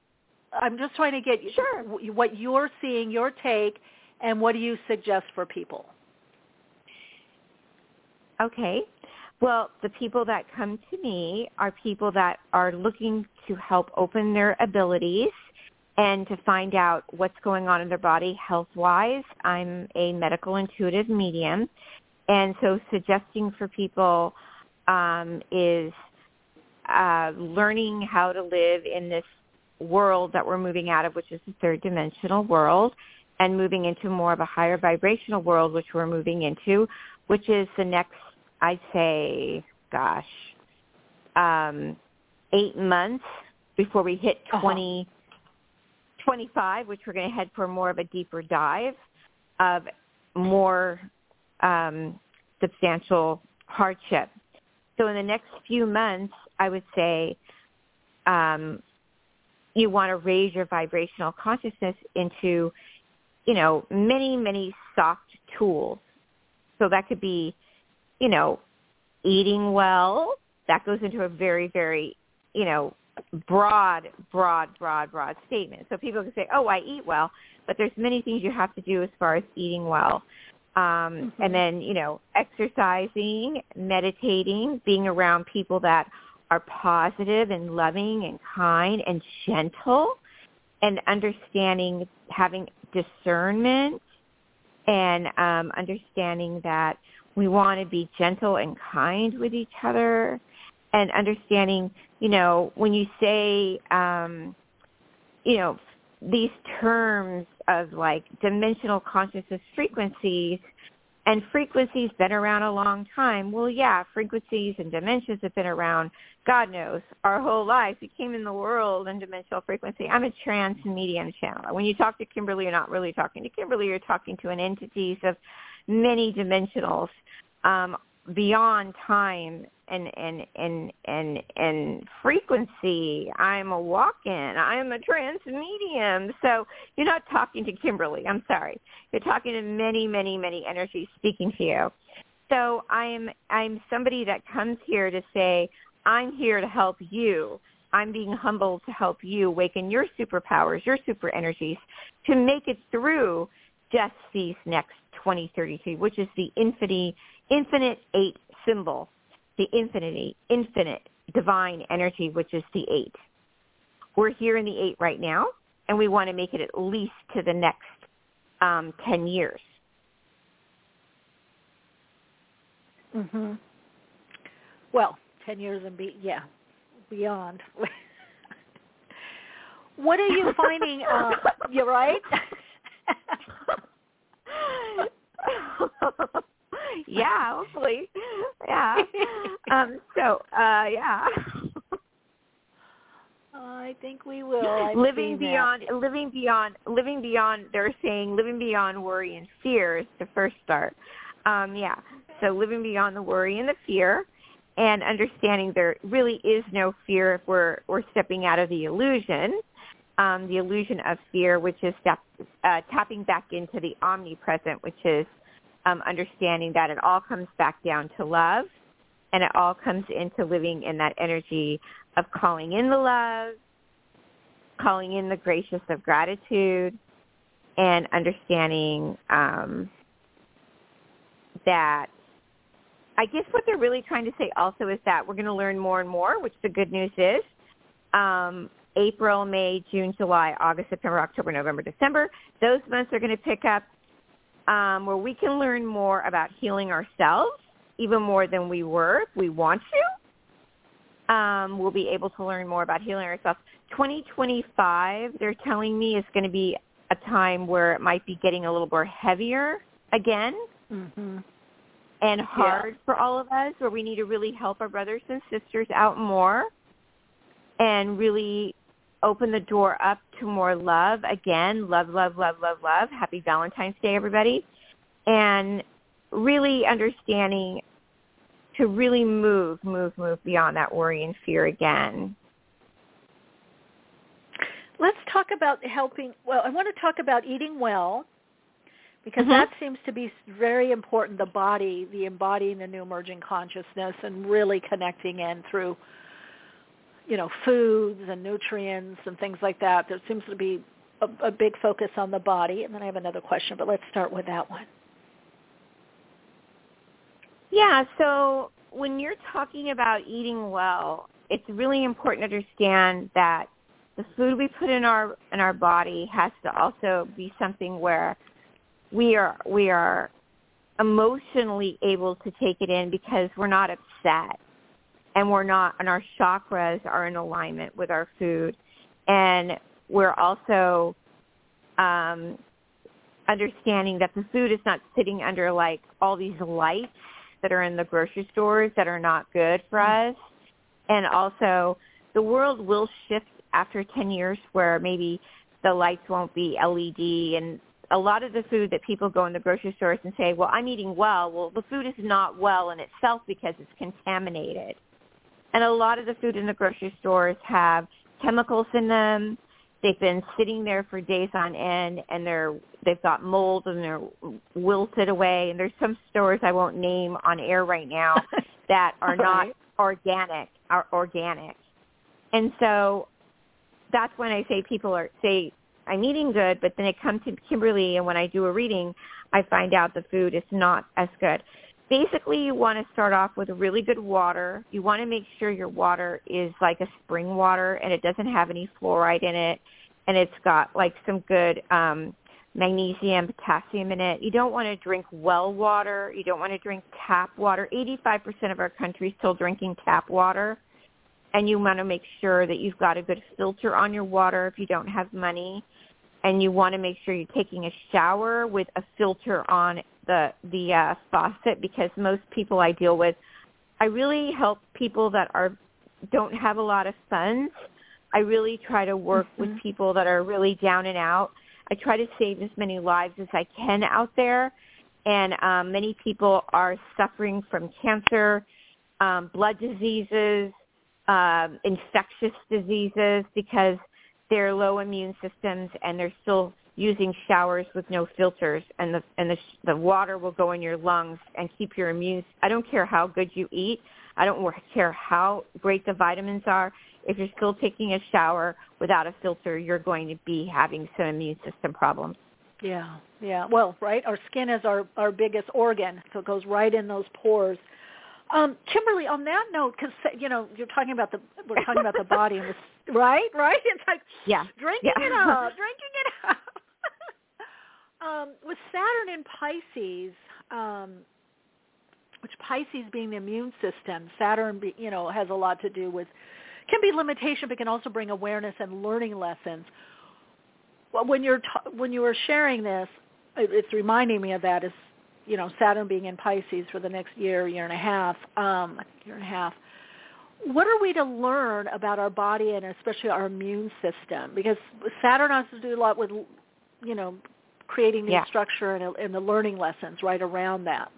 I'm just trying to get Sure. what you're seeing, your take, and what do you suggest for people? Okay. Well, the people that come to me are people that are looking to help open their abilities and to find out what's going on in their body health-wise. I'm a medical intuitive medium, and so suggesting for people um, is uh, learning how to live in this world that we're moving out of, which is the third dimensional world, and moving into more of a higher vibrational world, which we're moving into, which is the next, I'd say, gosh, um, eight months before we hit Uh-huh. 25, which we're going to head for more of a deeper dive of more um, substantial hardship. So in the next few months, I would say um, you want to raise your vibrational consciousness into, you know, many, many soft tools. So that could be, you know, eating well. That goes into a very, very, you know, broad, broad, broad, broad statement. So people can say, oh, I eat well, but there's many things you have to do as far as eating well. Um, And then, you know, exercising, meditating, being around people that are positive and loving and kind and gentle and understanding having discernment and um, understanding that we want to be gentle and kind with each other and understanding, you know, when you say, um, you know, these terms of like dimensional consciousness frequencies, and frequencies been around a long time. Well, yeah, frequencies and dimensions have been around, God knows, our whole life. We came in the world in dimensional frequency. I'm a trance medium channeler. When you talk to Kimberly, you're not really talking to Kimberly. You're talking to an entities of many dimensionals um, beyond time and and and and and frequency. I'm a walk-in. I'm a trance medium. So you're not talking to Kimberly. I'm sorry. You're talking to many, many, many energies speaking to you. So I'm I'm somebody that comes here to say I'm here to help you. I'm being humble to help you awaken your superpowers, your super energies, to make it through just these next 2033, which is the infinity, infinite eight symbol the infinity, infinite divine energy, which is the eight. We're here in the eight right now, and we want to make it at least to the next um, 10 years. Mhm. Well, 10 years and be yeah, beyond. what are you finding uh you're right? yeah, hopefully. Yeah. Um so uh yeah. I think we will. I've living beyond that. living beyond living beyond they're saying living beyond worry and fear is the first start. Um yeah. So living beyond the worry and the fear and understanding there really is no fear if we're we're stepping out of the illusion. Um, the illusion of fear, which is step, uh, tapping back into the omnipresent, which is um, understanding that it all comes back down to love and it all comes into living in that energy of calling in the love, calling in the gracious of gratitude, and understanding um, that I guess what they're really trying to say also is that we're going to learn more and more, which the good news is. Um, April, May, June, July, August, September, October, November, December. Those months are going to pick up um, where we can learn more about healing ourselves, even more than we were if we want to. Um, we'll be able to learn more about healing ourselves. 2025, they're telling me, is going to be a time where it might be getting a little more heavier again Mm-hmm. and hard for all of us, where we need to really help our brothers and sisters out more and really open the door up to more love. Again, love, love, love, love, love. Happy Valentine's Day, everybody. And really understanding to really move, move, move beyond that worry and fear again. Let's talk about helping. Well, I want to talk about eating well because Mhm. that seems to be very important. The body, the embodying the new emerging consciousness, and really connecting in through, you know, foods and nutrients and things like that. There seems to be a, a big focus on the body. And then I have another question, but let's start with that one. Yeah, so when you're talking about eating well, it's really important to understand that the food we put in our in our body has to also be something where we are we are emotionally able to take it in because we're not upset and we're not and our chakras are in alignment with our food and we're also um understanding that the food is not sitting under like all these lights that are in the grocery stores that are not good for us and also the world will shift after 10 years where maybe the lights won't be LED and a lot of the food that people go in the grocery stores and say, well, I'm eating well. Well, the food is not well in itself because it's contaminated. And a lot of the food in the grocery stores have chemicals in them. They've been sitting there for days on end and they're they've got mold and they're wilted away. And there's some stores I won't name on air right now that are not Right. organic, are organic. And so that's when I say people are say I'm eating good, but then it comes to Kimberly and when I do a reading, I find out the food is not as good. Basically, you want to start off with really good water. You want to make sure your water is like a spring water and it doesn't have any fluoride in it and it's got like some good um, magnesium, potassium in it. You don't want to drink well water. You don't want to drink tap water. 85% of our country is still drinking tap water. And you want to make sure that you've got a good filter on your water if you don't have money. And you want to make sure you're taking a shower with a filter on the the uh, faucet because most people I deal with, I really help people that are don't have a lot of funds. I really try to work mm-hmm. with people that are really down and out I try to save as many lives as I can out there. And um, many people are suffering from cancer, um, blood diseases, um, infectious diseases because they're low immune systems and they're still using showers with no filters and the and the the water will go in your lungs and keep your immune I don't care how good you eat I don't care how great the vitamins are if you're still taking a shower without a filter, you're going to be having some immune system problems. Yeah, yeah. Well, right. Our skin is our our biggest organ, so it goes right in those pores. Um, Kimberly, on that note, because you know you're talking about the we're talking about the body and the right, right. It's like yeah, drinking yeah. it up, drinking it up. um, with Saturn in Pisces, um, which Pisces being the immune system, Saturn, be, you know, has a lot to do with can be limitation, but can also bring awareness and learning lessons. Well, when you're t- when you were sharing this, it's reminding me of that. Is you know Saturn being in Pisces for the next year, year and a half, um, year and a half. What are we to learn about our body and especially our immune system? Because Saturn has to do a lot with, you know, creating the yeah. structure and, and the learning lessons right around that.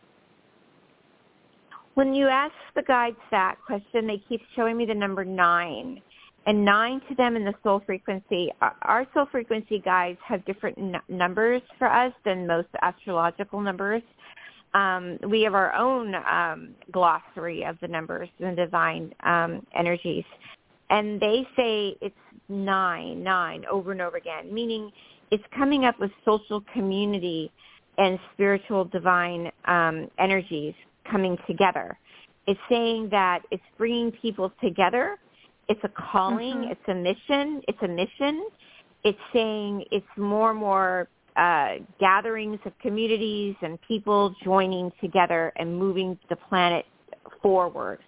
When you ask the guides that question, they keep showing me the number nine. And nine to them in the soul frequency, our soul frequency guides have different n- numbers for us than most astrological numbers. Um, we have our own um, glossary of the numbers and divine um, energies. And they say it's nine, nine over and over again, meaning it's coming up with social community and spiritual divine um, energies coming together. It's saying that it's bringing people together. It's a calling. Mm-hmm. It's a mission. It's a mission. It's saying it's more and more uh, gatherings of communities and people joining together and moving the planet forward.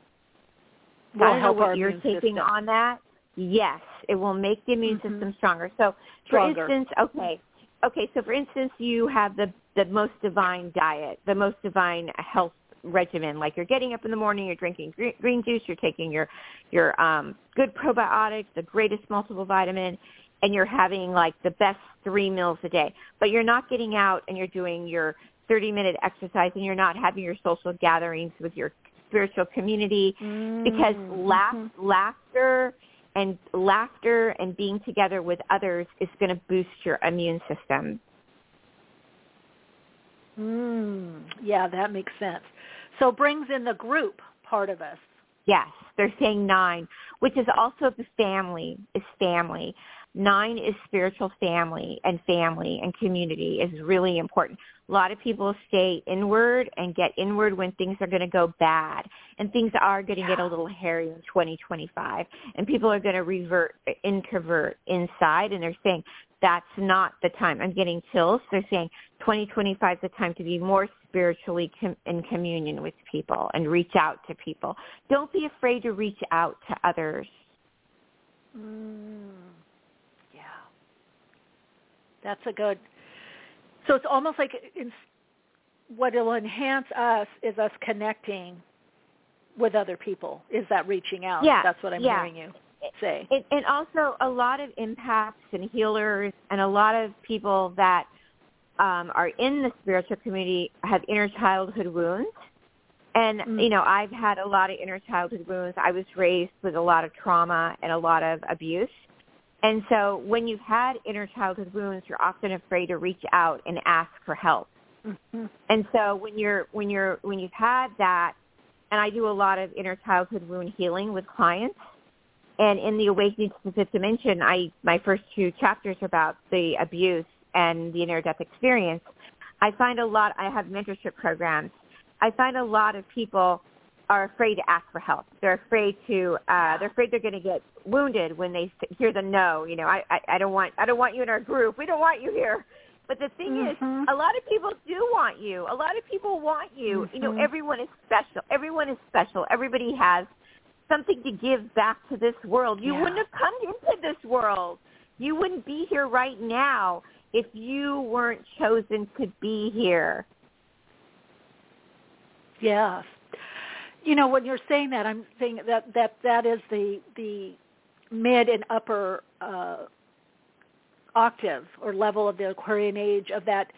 Will I don't know what you're taking system. on that. Yes, it will make the immune mm-hmm. system stronger. So, stronger. for instance, okay, okay. So, for instance, you have the the most divine diet, the most divine health regimen like you're getting up in the morning you're drinking green, green juice you're taking your your um good probiotics the greatest multiple vitamin and you're having like the best three meals a day but you're not getting out and you're doing your 30 minute exercise and you're not having your social gatherings with your spiritual community mm-hmm. because laugh, laughter and laughter and being together with others is going to boost your immune system. Mm, yeah, that makes sense. So brings in the group part of us. Yes, they're saying nine, which is also the family is family. Nine is spiritual family and family and community is really important. A lot of people stay inward and get inward when things are going to go bad and things are going to yeah. get a little hairy in 2025 and people are going to revert introvert inside and they're saying that's not the time. I'm getting chills. They're saying 2025 is the time to be more spiritually com- in communion with people and reach out to people. Don't be afraid to reach out to others. Mm, yeah. That's a good. So it's almost like in, what will enhance us is us connecting with other people. Is that reaching out? Yeah. That's what I'm yeah. hearing you say. And, and also a lot of empaths and healers and a lot of people that um, are in the spiritual community have inner childhood wounds. And, mm. you know, I've had a lot of inner childhood wounds. I was raised with a lot of trauma and a lot of abuse. And so when you've had inner childhood wounds, you're often afraid to reach out and ask for help. Mm-hmm. And so when you're when you're when you've had that, and I do a lot of inner childhood wound healing with clients, and in the Awakening to the Fifth Dimension, I my first two chapters are about the abuse and the near death experience. I find a lot. I have mentorship programs. I find a lot of people are afraid to ask for help. They're afraid to. Uh, they're afraid they're going to get wounded when they hear the no. You know, I, I I don't want I don't want you in our group. We don't want you here. But the thing mm-hmm. is, a lot of people do want you. A lot of people want you. Mm-hmm. You know, everyone is special. Everyone is special. Everybody has something to give back to this world. You yeah. wouldn't have come into this world. You wouldn't be here right now if you weren't chosen to be here. Yes. You know, when you're saying that, I'm saying that that that is the the mid and upper uh, octave or level of the Aquarian age of that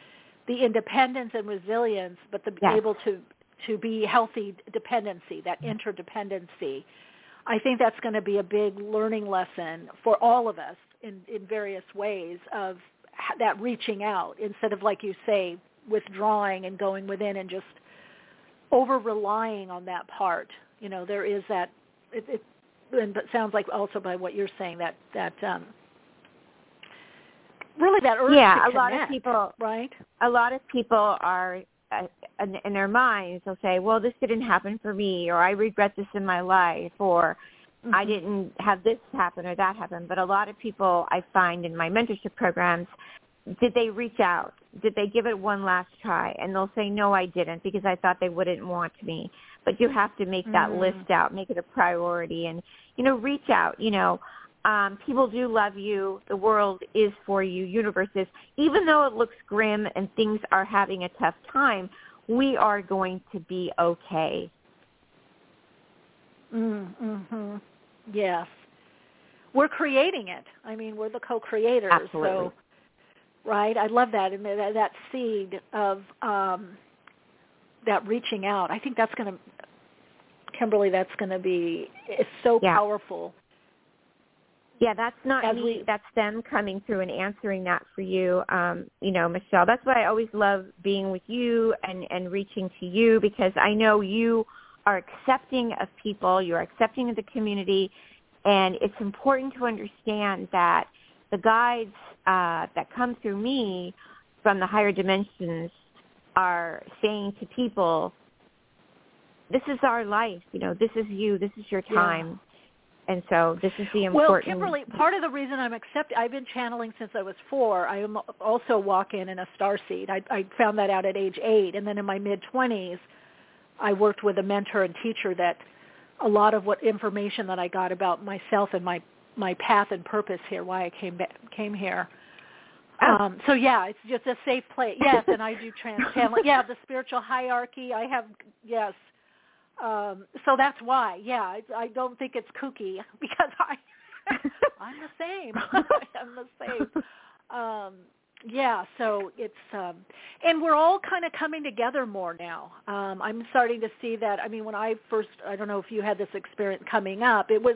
the independence and resilience, but the yes. able to to be healthy dependency, that interdependency. I think that's going to be a big learning lesson for all of us in in various ways of that reaching out instead of like you say withdrawing and going within and just over relying on that part. You know, there is that it, it and it sounds like also by what you're saying that that um really that urge yeah, to a lot of people right? A lot of people are uh, in, in their minds they'll say, "Well, this didn't happen for me," or "I regret this in my life," or mm-hmm. "I didn't have this happen or that happen." But a lot of people I find in my mentorship programs, did they reach out? Did they give it one last try? And they'll say, "No, I didn't," because I thought they wouldn't want me. But you have to make that mm-hmm. list out, make it a priority, and you know, reach out. You know um, people do love you. The world is for you. Universe is. Even though it looks grim and things are having a tough time, we are going to be okay. Mm-hmm. Yes. We're creating it. I mean, we're the co-creators. Absolutely. So, right? I love that. And that, that seed of um, that reaching out. I think that's going to, Kimberly, that's going to be, it's so yeah. powerful yeah, that's not As me. we, that's them coming through and answering that for you, um, you know, Michele. That's why I always love being with you and, and reaching to you because I know you are accepting of people, you are accepting of the community, and it's important to understand that the guides uh, that come through me from the higher dimensions are saying to people, this is our life, you know, this is you, this is your time. Yeah and so this is the important. Well, Kimberly, part of the reason I'm accepting, I've been channeling since I was four. I am also walk in in a star seed. I, I found that out at age eight, and then in my mid twenties, I worked with a mentor and teacher that a lot of what information that I got about myself and my my path and purpose here, why I came back, came here. Oh. Um, so yeah, it's just a safe place. Yes, and I do trance channeling. Yeah, the spiritual hierarchy. I have yes um, so that's why, yeah, I, I don't think it's kooky because I, I'm the same. I'm the same. Um, yeah, so it's um and we're all kind of coming together more now. Um I'm starting to see that. I mean, when I first I don't know if you had this experience coming up, it was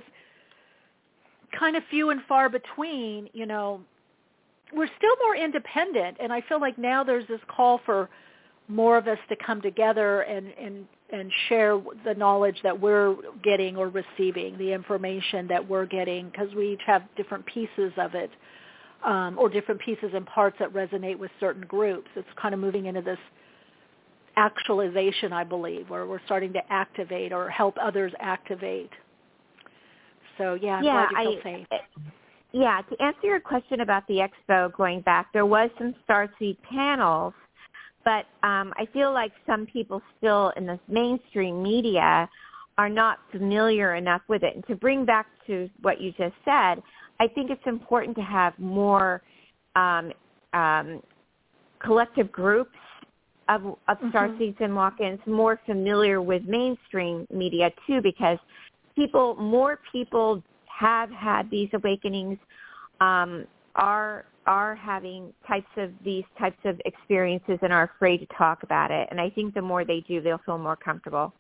kind of few and far between, you know. We're still more independent and I feel like now there's this call for more of us to come together and and and share the knowledge that we're getting or receiving, the information that we're getting, because we each have different pieces of it, um, or different pieces and parts that resonate with certain groups. It's kind of moving into this actualization, I believe, where we're starting to activate or help others activate. So yeah, I'm yeah, glad you feel I, safe. Yeah, to answer your question about the expo going back, there was some Starseed panels but um, I feel like some people still in the mainstream media are not familiar enough with it. And to bring back to what you just said, I think it's important to have more um, um, collective groups of, of mm-hmm. starseeds and walk-ins more familiar with mainstream media too, because people, more people have had these awakenings, um, are are having types of these types of experiences and are afraid to talk about it. And I think the more they do, they'll feel more comfortable.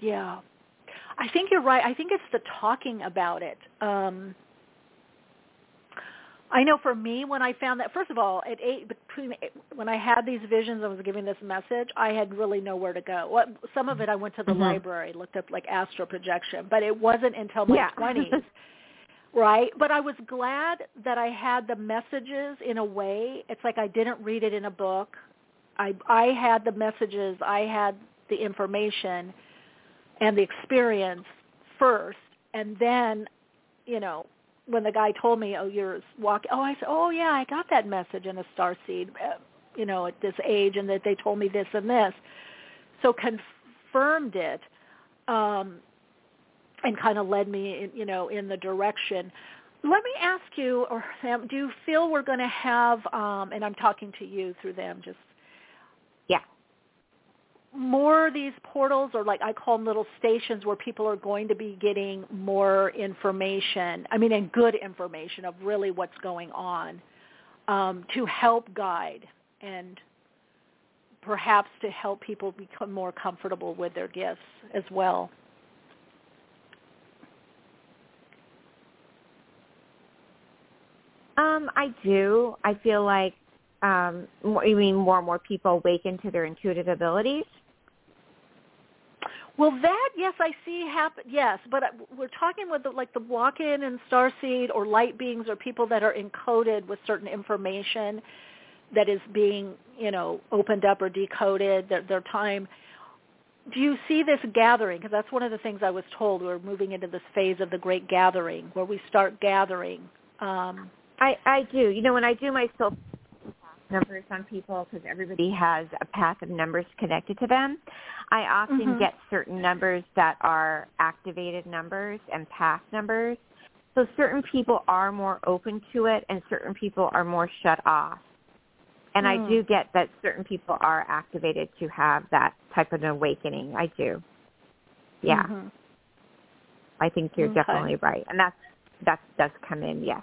Yeah. I think you're right. I think it's the talking about it. Um, I know for me, when I found that, first of all, at eight, between when I had these visions, I was giving this message. I had really nowhere to go. What some of it, I went to the mm-hmm. library, looked up like astral projection, but it wasn't until my yeah. twenties right? But I was glad that I had the messages in a way. It's like I didn't read it in a book. I I had the messages. I had the information and the experience first, and then, you know, when the guy told me, "Oh, you're walking," oh, I said, "Oh, yeah, I got that message in a star seed, uh, you know, at this age, and that they told me this and this." So confirmed it, um, and kind of led me, in, you know, in the direction. Let me ask you, or Sam, do you feel we're going to have? Um, and I'm talking to you through them, just more of these portals or like I call them little stations where people are going to be getting more information, I mean, and good information of really what's going on um, to help guide and perhaps to help people become more comfortable with their gifts as well. Um, I do. I feel like um, more, you mean more and more people awaken to their intuitive abilities? Well, that yes, I see happen. Yes, but we're talking with the, like the walk-in and starseed or light beings or people that are encoded with certain information that is being you know opened up or decoded. Their, their time. Do you see this gathering? Because that's one of the things I was told. We're moving into this phase of the great gathering where we start gathering. Um, I I do. You know, when I do my soul numbers on people because everybody has a path of numbers connected to them. I often mm-hmm. get certain numbers that are activated numbers and path numbers. So certain people are more open to it and certain people are more shut off. And mm. I do get that certain people are activated to have that type of awakening. I do. Yeah. Mm-hmm. I think you're Okay. definitely right. And that's that does come in, yes.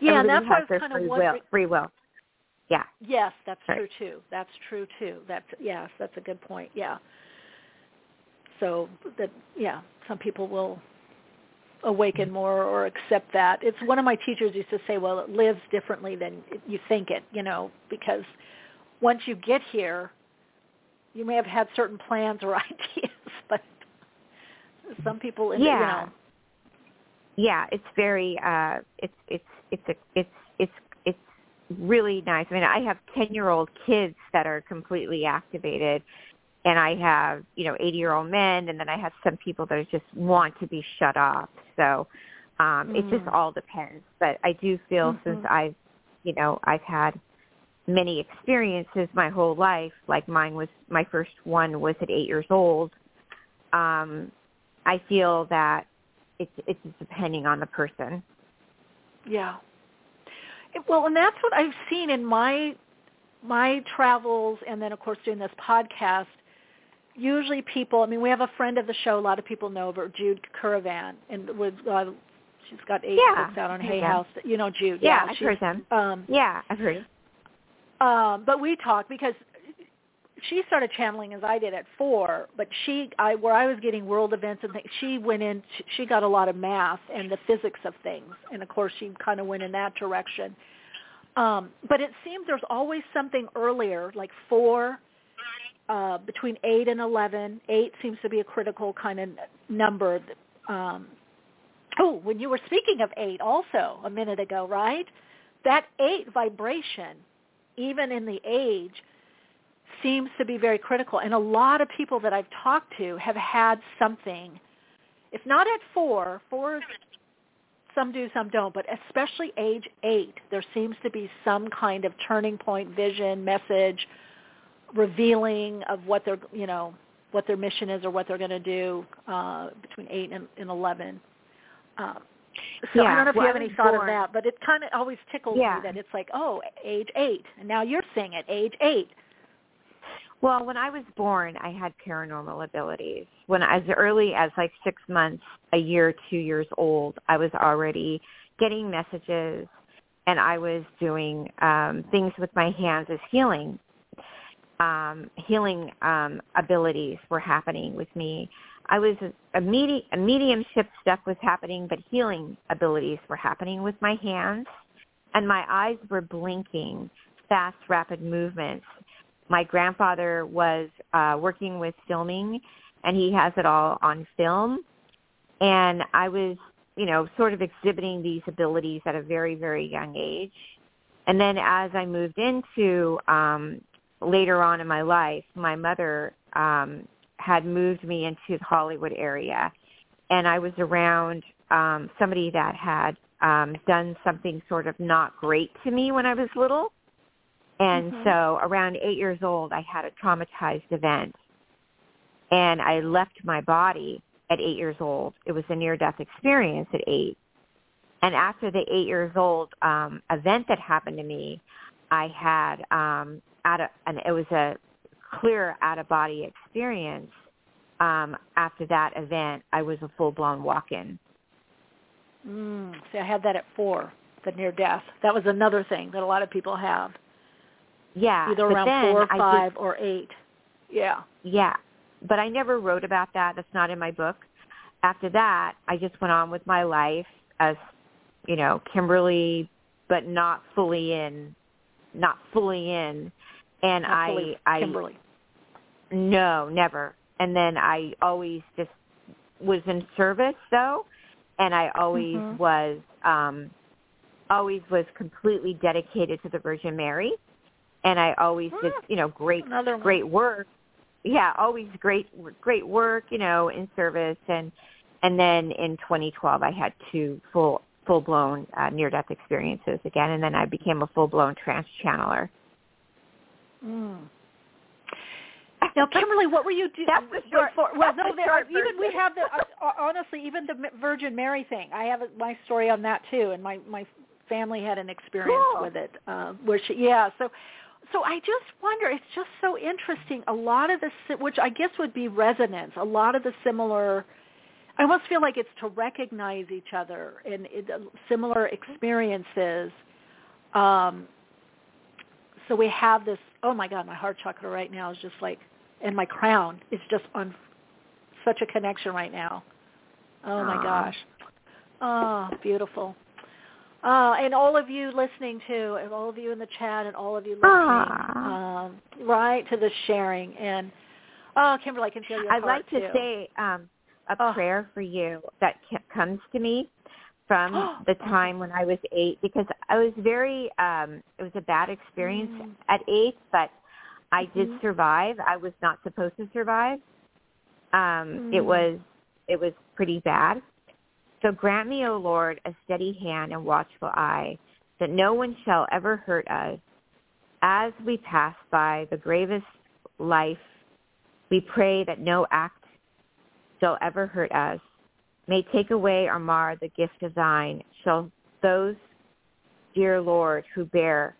Yeah, and Everybody that's has their kind free of will. Free will. Yeah. Yes, that's Right. true too. That's true too. That's yes, that's a good point. Yeah. So that yeah, some people will awaken more or accept that. It's one of my teachers used to say, well, it lives differently than you think it, you know, because once you get here, you may have had certain plans or ideas, but some people, in Yeah. you know, yeah, it's very uh it's it's it's a, it's it's it's really nice. I mean, I have 10-year-old kids that are completely activated and I have, you know, 80-year-old men and then I have some people that just want to be shut off. So, um it just Mm. all depends, but I do feel since Mhm. I've, you know, I've had many experiences my whole life, like mine was my first one was at 8 years old. Um I feel that it's it's depending on the person. Yeah. Well, and that's what I've seen in my my travels, and then of course doing this podcast. Usually, people. I mean, we have a friend of the show. A lot of people know her, Jude Currivan, and with uh, she's got eight Yeah, books out on Hay. House. You know Jude. Yeah, Yeah, I've heard them. Um, Yeah, I've heard. um, but we talk because she started channeling as I did at four, but she, I, where I was getting world events and things, she went in, she got a lot of math and the physics of things, and of course she kind of went in that direction. Um, but it seems there's always something earlier, like four, uh, between eight and eleven. Eight seems to be a critical kind of number. Um, oh, when you were speaking of eight, also a minute ago, right? That eight vibration, even in the age, seems to be very critical. And a lot of people that I've talked to have had something, if not at four, four some do, some don't, but especially age eight, there seems to be some kind of turning point, vision, message, revealing of what their, you know, what their mission is or what they're going to do uh, between eight and, and eleven. Um, so I don't know if well, you have any thought of that, but it kind of always tickles Yeah. me that it's like, oh, age eight, and now you're seeing it, age eight. Well, when I was born, I had paranormal abilities. When as early as like six months, a year, two years old, I was already getting messages, and I was doing um, things with my hands as healing. Um, healing um, abilities were happening with me. I was a, medi- a mediumship stuff was happening, but healing abilities were happening with my hands, and my eyes were blinking, fast, rapid movements my grandfather was uh working with filming and he has it all on film. And i was you know sort of exhibiting these abilities at a very very young age. And then as i moved into um later on in my life my mother um had moved me into the Hollywood area, and I was around um, somebody that had um, done something sort of not great to me when I was little. And Mhm. so around eight years old, I had a traumatized event. And I left my body at eight years old. It was a near-death experience at eight. And after the eight years old um, event that happened to me, I had um, out of, and it was a clear out-of-body experience. Um, after that event, I was a full-blown walk-in. Mm. See, I had that at four, the near death. That was another thing that a lot of people have, Yeah, either around then four, did- five, or eight. Yeah. Yeah, but I never wrote about that. That's not in my book. After that, I just went on with my life as, you know, Kimberly, but not fully in, not fully in. And Not I, fully I, Kimberly. no, never. And then I always just was in service though, and I always Mhm. was, um, always was completely dedicated to the Virgin Mary, and I always did, you know, great, great work. Yeah, always great, great work, you know, in service, and and then in 2012 I had two full full blown uh, near death experiences again, and then I became a full blown trance channeler. Mm. Now, Kimberly, what were you doing? That's the short- before, well, no, the there, short even we have the uh, honestly, even the Virgin Mary thing. I have my story on that too, and my my family had an experience Cool. with it, uh, where she, yeah. So, so I just wonder. It's just so interesting. A lot of the, which I guess would be resonance. A lot of the similar. I almost feel like it's to recognize each other and it, uh, similar experiences. Um, so we have this. Oh my God, my heart chakra right now is just like, and my crown is just on such a connection right now. Oh my gosh. Oh, beautiful. Uh, and all of you listening to, and all of you in the chat, and all of you listening, um, right to the sharing. And oh, Kimberly, I can feel your I'd like to too. say um, a Oh. prayer for you that comes to me from the time when I was eight because I was very um it was a bad experience Mm. at eight, but I did Mhm. survive. I was not supposed to survive. Um it Mm. was it was pretty bad. So grant me, O Lord, a steady hand and watchful eye, that no one shall ever hurt us. As we pass by the gravest life, we pray that no act shall ever hurt us. May take away or mar the gift of thine. Shall those, dear Lord, who bear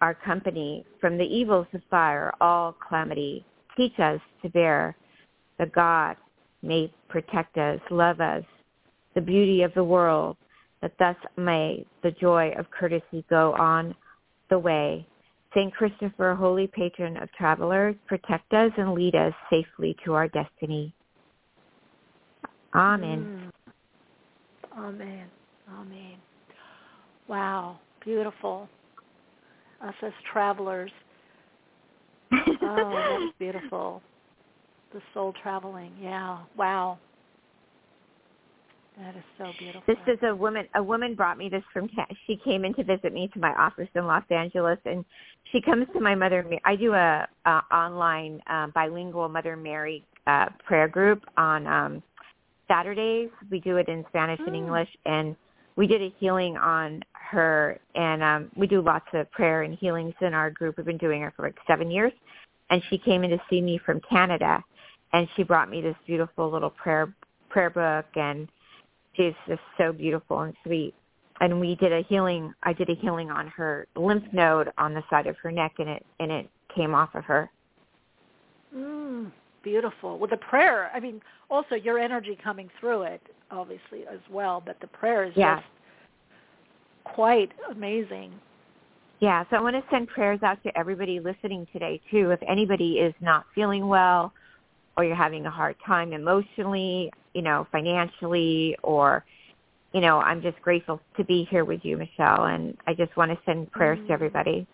our company from the evils of fire, all calamity, teach us to bear the God may protect us, love us, the beauty of the world, that thus may the joy of courtesy go on the way. Saint Christopher, holy patron of travelers, protect us and lead us safely to our destiny. Amen. Mm. Amen. Amen. Wow. Beautiful. Us as travelers. Oh, that is beautiful. The soul traveling. Yeah. Wow. That is so beautiful. This is a woman. A woman brought me this from. She came in to visit me to my office in Los Angeles, and she comes to my Mother. I do a, a online uh, bilingual Mother Mary uh, prayer group on um, Saturdays. We do it in Spanish and Mm. English, and we did a healing on her, and um, we do lots of prayer and healings in our group. We've been doing it for like seven years, and she came in to see me from Canada, and she brought me this beautiful little prayer prayer book and she's just so beautiful and sweet. And we did a healing. I did a healing on her lymph node on the side of her neck, and it and it came off of her. Mm, beautiful. Well, the prayer, I mean, also your energy coming through it, obviously, as well, but the prayer is Yeah. just quite amazing. Yeah, so I want to send prayers out to everybody listening today too. If anybody is not feeling well, or you're having a hard time emotionally, you know, financially, or you know, I'm just grateful to be here with you, Michele, and I just want to send prayers Mm. to everybody.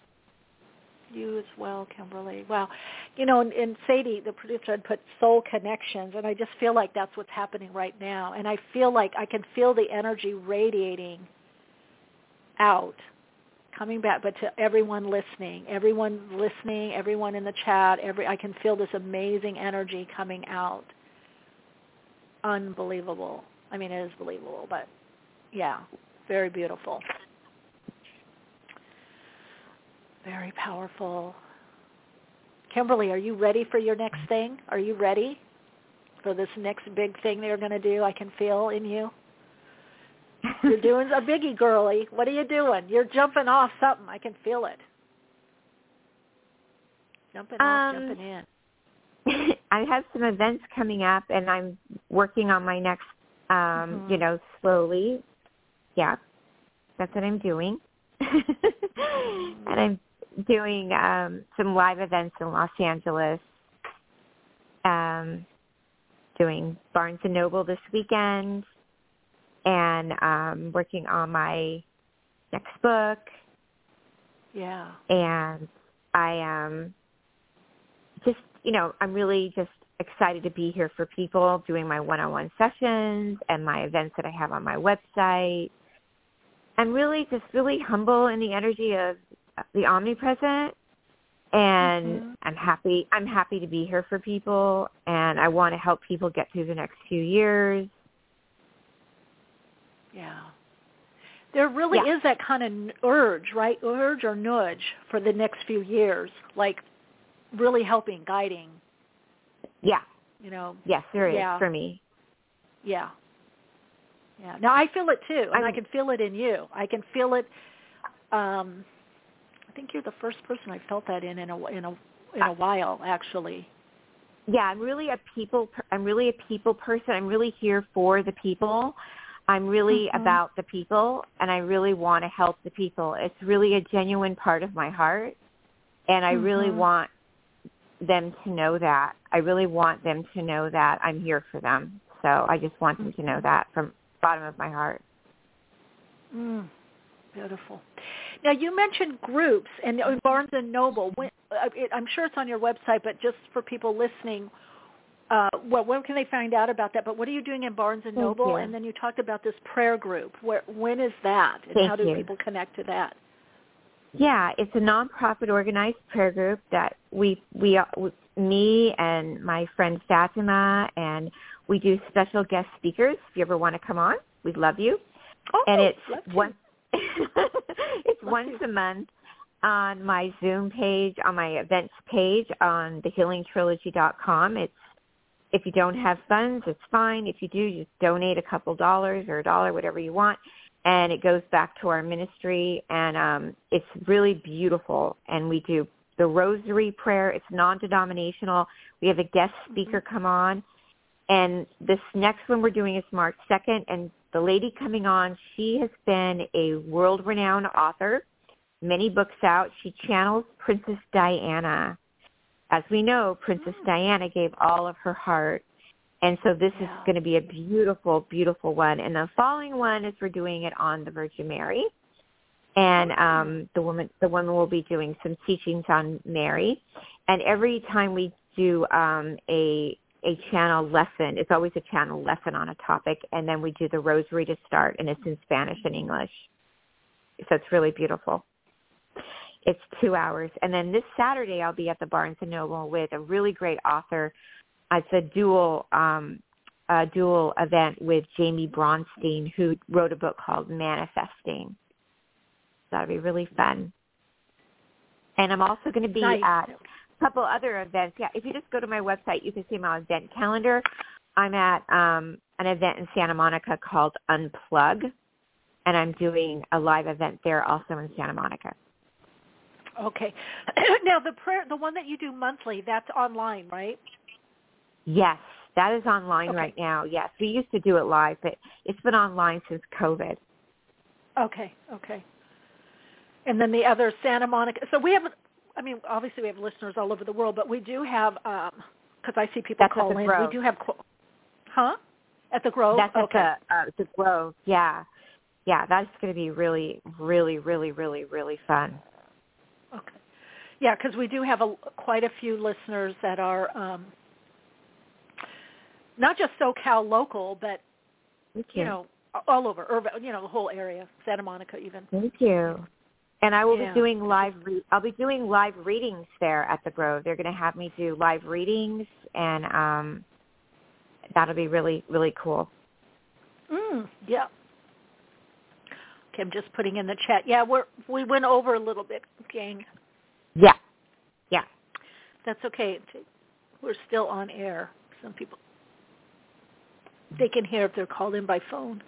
You as well, Kimberly. Wow. You know, and, and Sadie, the producer, had put soul connections, and I just feel like that's what's happening right now. And I feel like I can feel the energy radiating out coming back, but to everyone listening, everyone listening, everyone in the chat, every I can feel this amazing energy coming out. Unbelievable. I mean, it is believable, but yeah, very beautiful. Very powerful. Kimberly, are you ready for your next thing? Are you ready for this next big thing they're going to do? I can feel in you. You're doing a biggie, girly. What are you doing? You're jumping off something. I can feel it. Jumping off, Um, jumping in. I have some events coming up, and I'm working on my next. Um, Mhm. You know, slowly. Yeah, that's what I'm doing. and I'm doing um, some live events in Los Angeles. Um, doing Barnes and Noble this weekend, and um, working on my next book. Yeah. and I am just, you know, I'm really just excited to be here for people doing my one-on-one sessions and my events that I have on my website. I'm really just really humble in the energy of the omnipresent and Mhm. I'm happy I'm happy to be here for people and I want to help people get through the next few years. Yeah. There really Yeah. is that kind of n- urge, right? Urge or nudge for the next few years, like really helping, guiding, Yeah. you know. Yes, there is Yeah. for me. Yeah. Yeah. Now I feel it too, and I I'm- can feel it in you. I can feel it. Um, I think you're the first person I felt that in in a in a in a while, actually. yeah i'm really a people i'm really a people person i'm really here for the people i'm really Mhm. about the people and i really want to help the people it's really a genuine part of my heart and i really Mhm. want them to know that i really want them to know that i'm here for them so i just want them to know that from the bottom of my heart Mm, beautiful. Now you mentioned groups and uh, Barnes and Noble. Uh, I'm sure it's on your website, but just for people listening, uh, well, when can they find out about that? But what are you doing in Barnes and Noble? you. And then you talked about this prayer group. Where when is that? And Thank how do you. people connect to that? Yeah, it's a nonprofit organized prayer group that we we uh, me and my friend Fatima and we do special guest speakers. If you ever want to come on, we'd love you. Oh, and it's once it's Love once to. a month on my Zoom page, on my events page on thehealingtrilogy.com. It's if you don't have funds, it's fine. If you do, just donate a couple dollars or a dollar, whatever you want, and it goes back to our ministry. And um, it's really beautiful. And we do the Rosary prayer. It's non-denominational. We have a guest speaker come on, and this next one we're doing is March 2nd. And the lady coming on, she has been a world-renowned author, many books out. She channels Princess Diana. As we know, Princess Diana gave all of her heart. And so this is going to be a beautiful, beautiful one. And the following one is we're doing it on the Virgin Mary. And um, the woman, the woman will be doing some teachings on Mary. And every time we do um, a a channel lesson, it's always a channel lesson on a topic, and then we do the rosary to start, and it's in Spanish and English. So it's really beautiful. It's two hours, and then this Saturday I'll be at the Barnes and Noble with a really great author. It's a dual um, a dual event with Jamie Bronstein, who wrote a book called Manifesting. That'll be really fun. And I'm also going to be Nice. at a couple other events. Yeah, if you just go to my website, you can see my event calendar. I'm at um, an event in Santa Monica called Unplug, and I'm doing a live event there also in Santa Monica. Okay. now the prayer, the one that you do monthly, that's online, right? Yes, that is online Okay. right now. Yes, we used to do it live, but it's been online since COVID. Okay, okay. And then the other Santa Monica. So we have, I mean, obviously we have listeners all over the world, but we do have, because I see people That's at call in. Grove. We do have, huh? At the Grove. That's okay. at the uh, the Grove. Yeah, yeah, that's going to be really, really, really, really, really fun. Okay. Yeah, because we do have a, quite a few listeners that are um, not just SoCal local, but Thank you know all over, urban, you know the whole area, Santa Monica even. Thank you. And I will Yeah. be doing live. Re- I'll be doing live readings there at the Grove. They're going to have me do live readings, and um, that'll be really really cool. Mm, yeah. Okay, I'm just putting in the chat. Yeah, we're we went over a little bit, gang. Yeah, yeah. That's okay. We're still on air. Some people they can hear if they're called in by phone.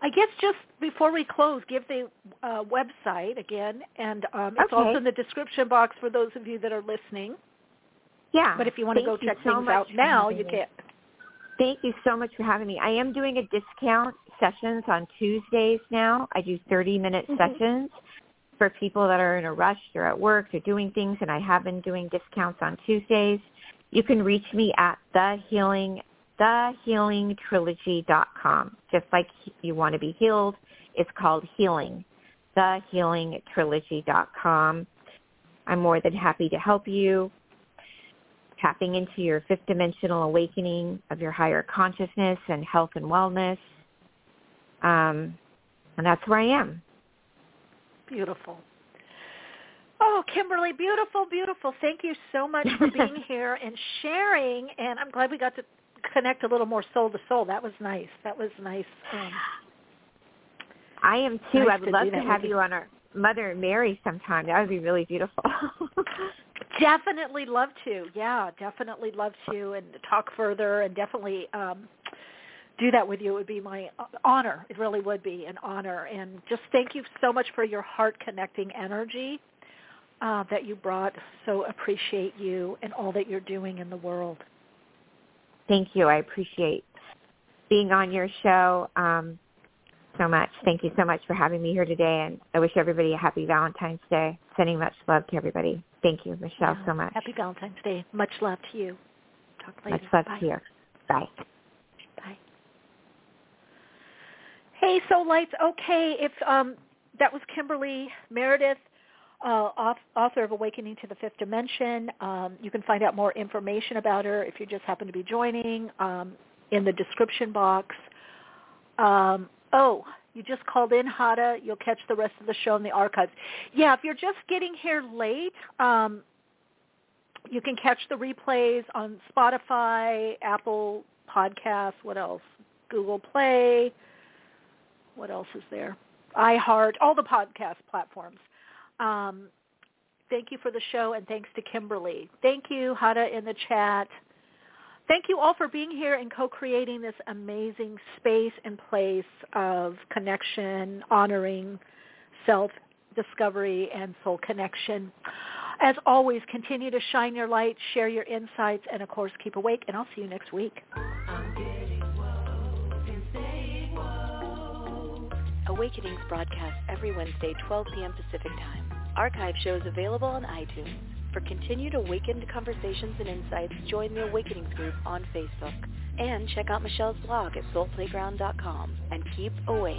I guess just before we close, give the uh, website again, and um, it's Okay. also in the description box for those of you that are listening. Yeah. But if you want to go check so things out now, you can. Thank you so much for having me. I am doing a discount sessions on Tuesdays now. I do 30 minute Mhm. sessions for people that are in a rush, they're at work, they're doing things, and I have been doing discounts on Tuesdays. You can reach me at the healing thehealingtrilogy.com. Just like you want to be healed, it's called healing. Thehealingtrilogy.com. I'm more than happy to help you tapping into your fifth dimensional awakening of your higher consciousness and health and wellness. Um, and that's where I am. Beautiful. Oh, Kimberly, beautiful, beautiful. Thank you so much for being here and sharing. And I'm glad we got to connect a little more soul to soul. That was nice. That was nice. Um, I am too. Nice I would to love to have you you. on our Mother Mary sometime. That would be really beautiful. definitely love to. Yeah, definitely love to and talk further and definitely um, do that with you. It would be my honor. It really would be an honor. And just thank you so much for your heart connecting energy uh, that you brought. So appreciate you and all that you're doing in the world. Thank you. I appreciate being on your show um, so much. Thank you so much for having me here today. And I wish everybody a happy Valentine's Day. Sending much love to everybody. Thank you, Michele, Yeah. so much. Happy Valentine's Day. Much love to you. Talk later. Much love Bye. to you. Bye. Bye. Hey, Soul Lights. Okay, if um, that was Kimberly Meredith, uh, author of Awakening to the Fifth Dimension. Um, you can find out more information about her if you just happen to be joining um, in the description box. Um, oh, you just called in, Hada. You'll catch the rest of the show in the archives. Yeah, if you're just getting here late, um, you can catch the replays on Spotify, Apple Podcasts, what else? Google Play. What else is there? iHeart, all the podcast platforms. Um, thank you for the show, and thanks to Kimberly. Thank you, Hada, in the chat. Thank you all for being here and co-creating this amazing space and place of connection, honoring self-discovery and soul connection. As always, continue to shine your light, share your insights, and of course, keep awake, and I'll see you next week. Awakenings broadcast every Wednesday, 12 p.m. Pacific Time. Archive shows available on iTunes. For continued awakened conversations and insights, join the Awakenings group on Facebook. And check out Michele's blog at soulplayground.com. And keep awake.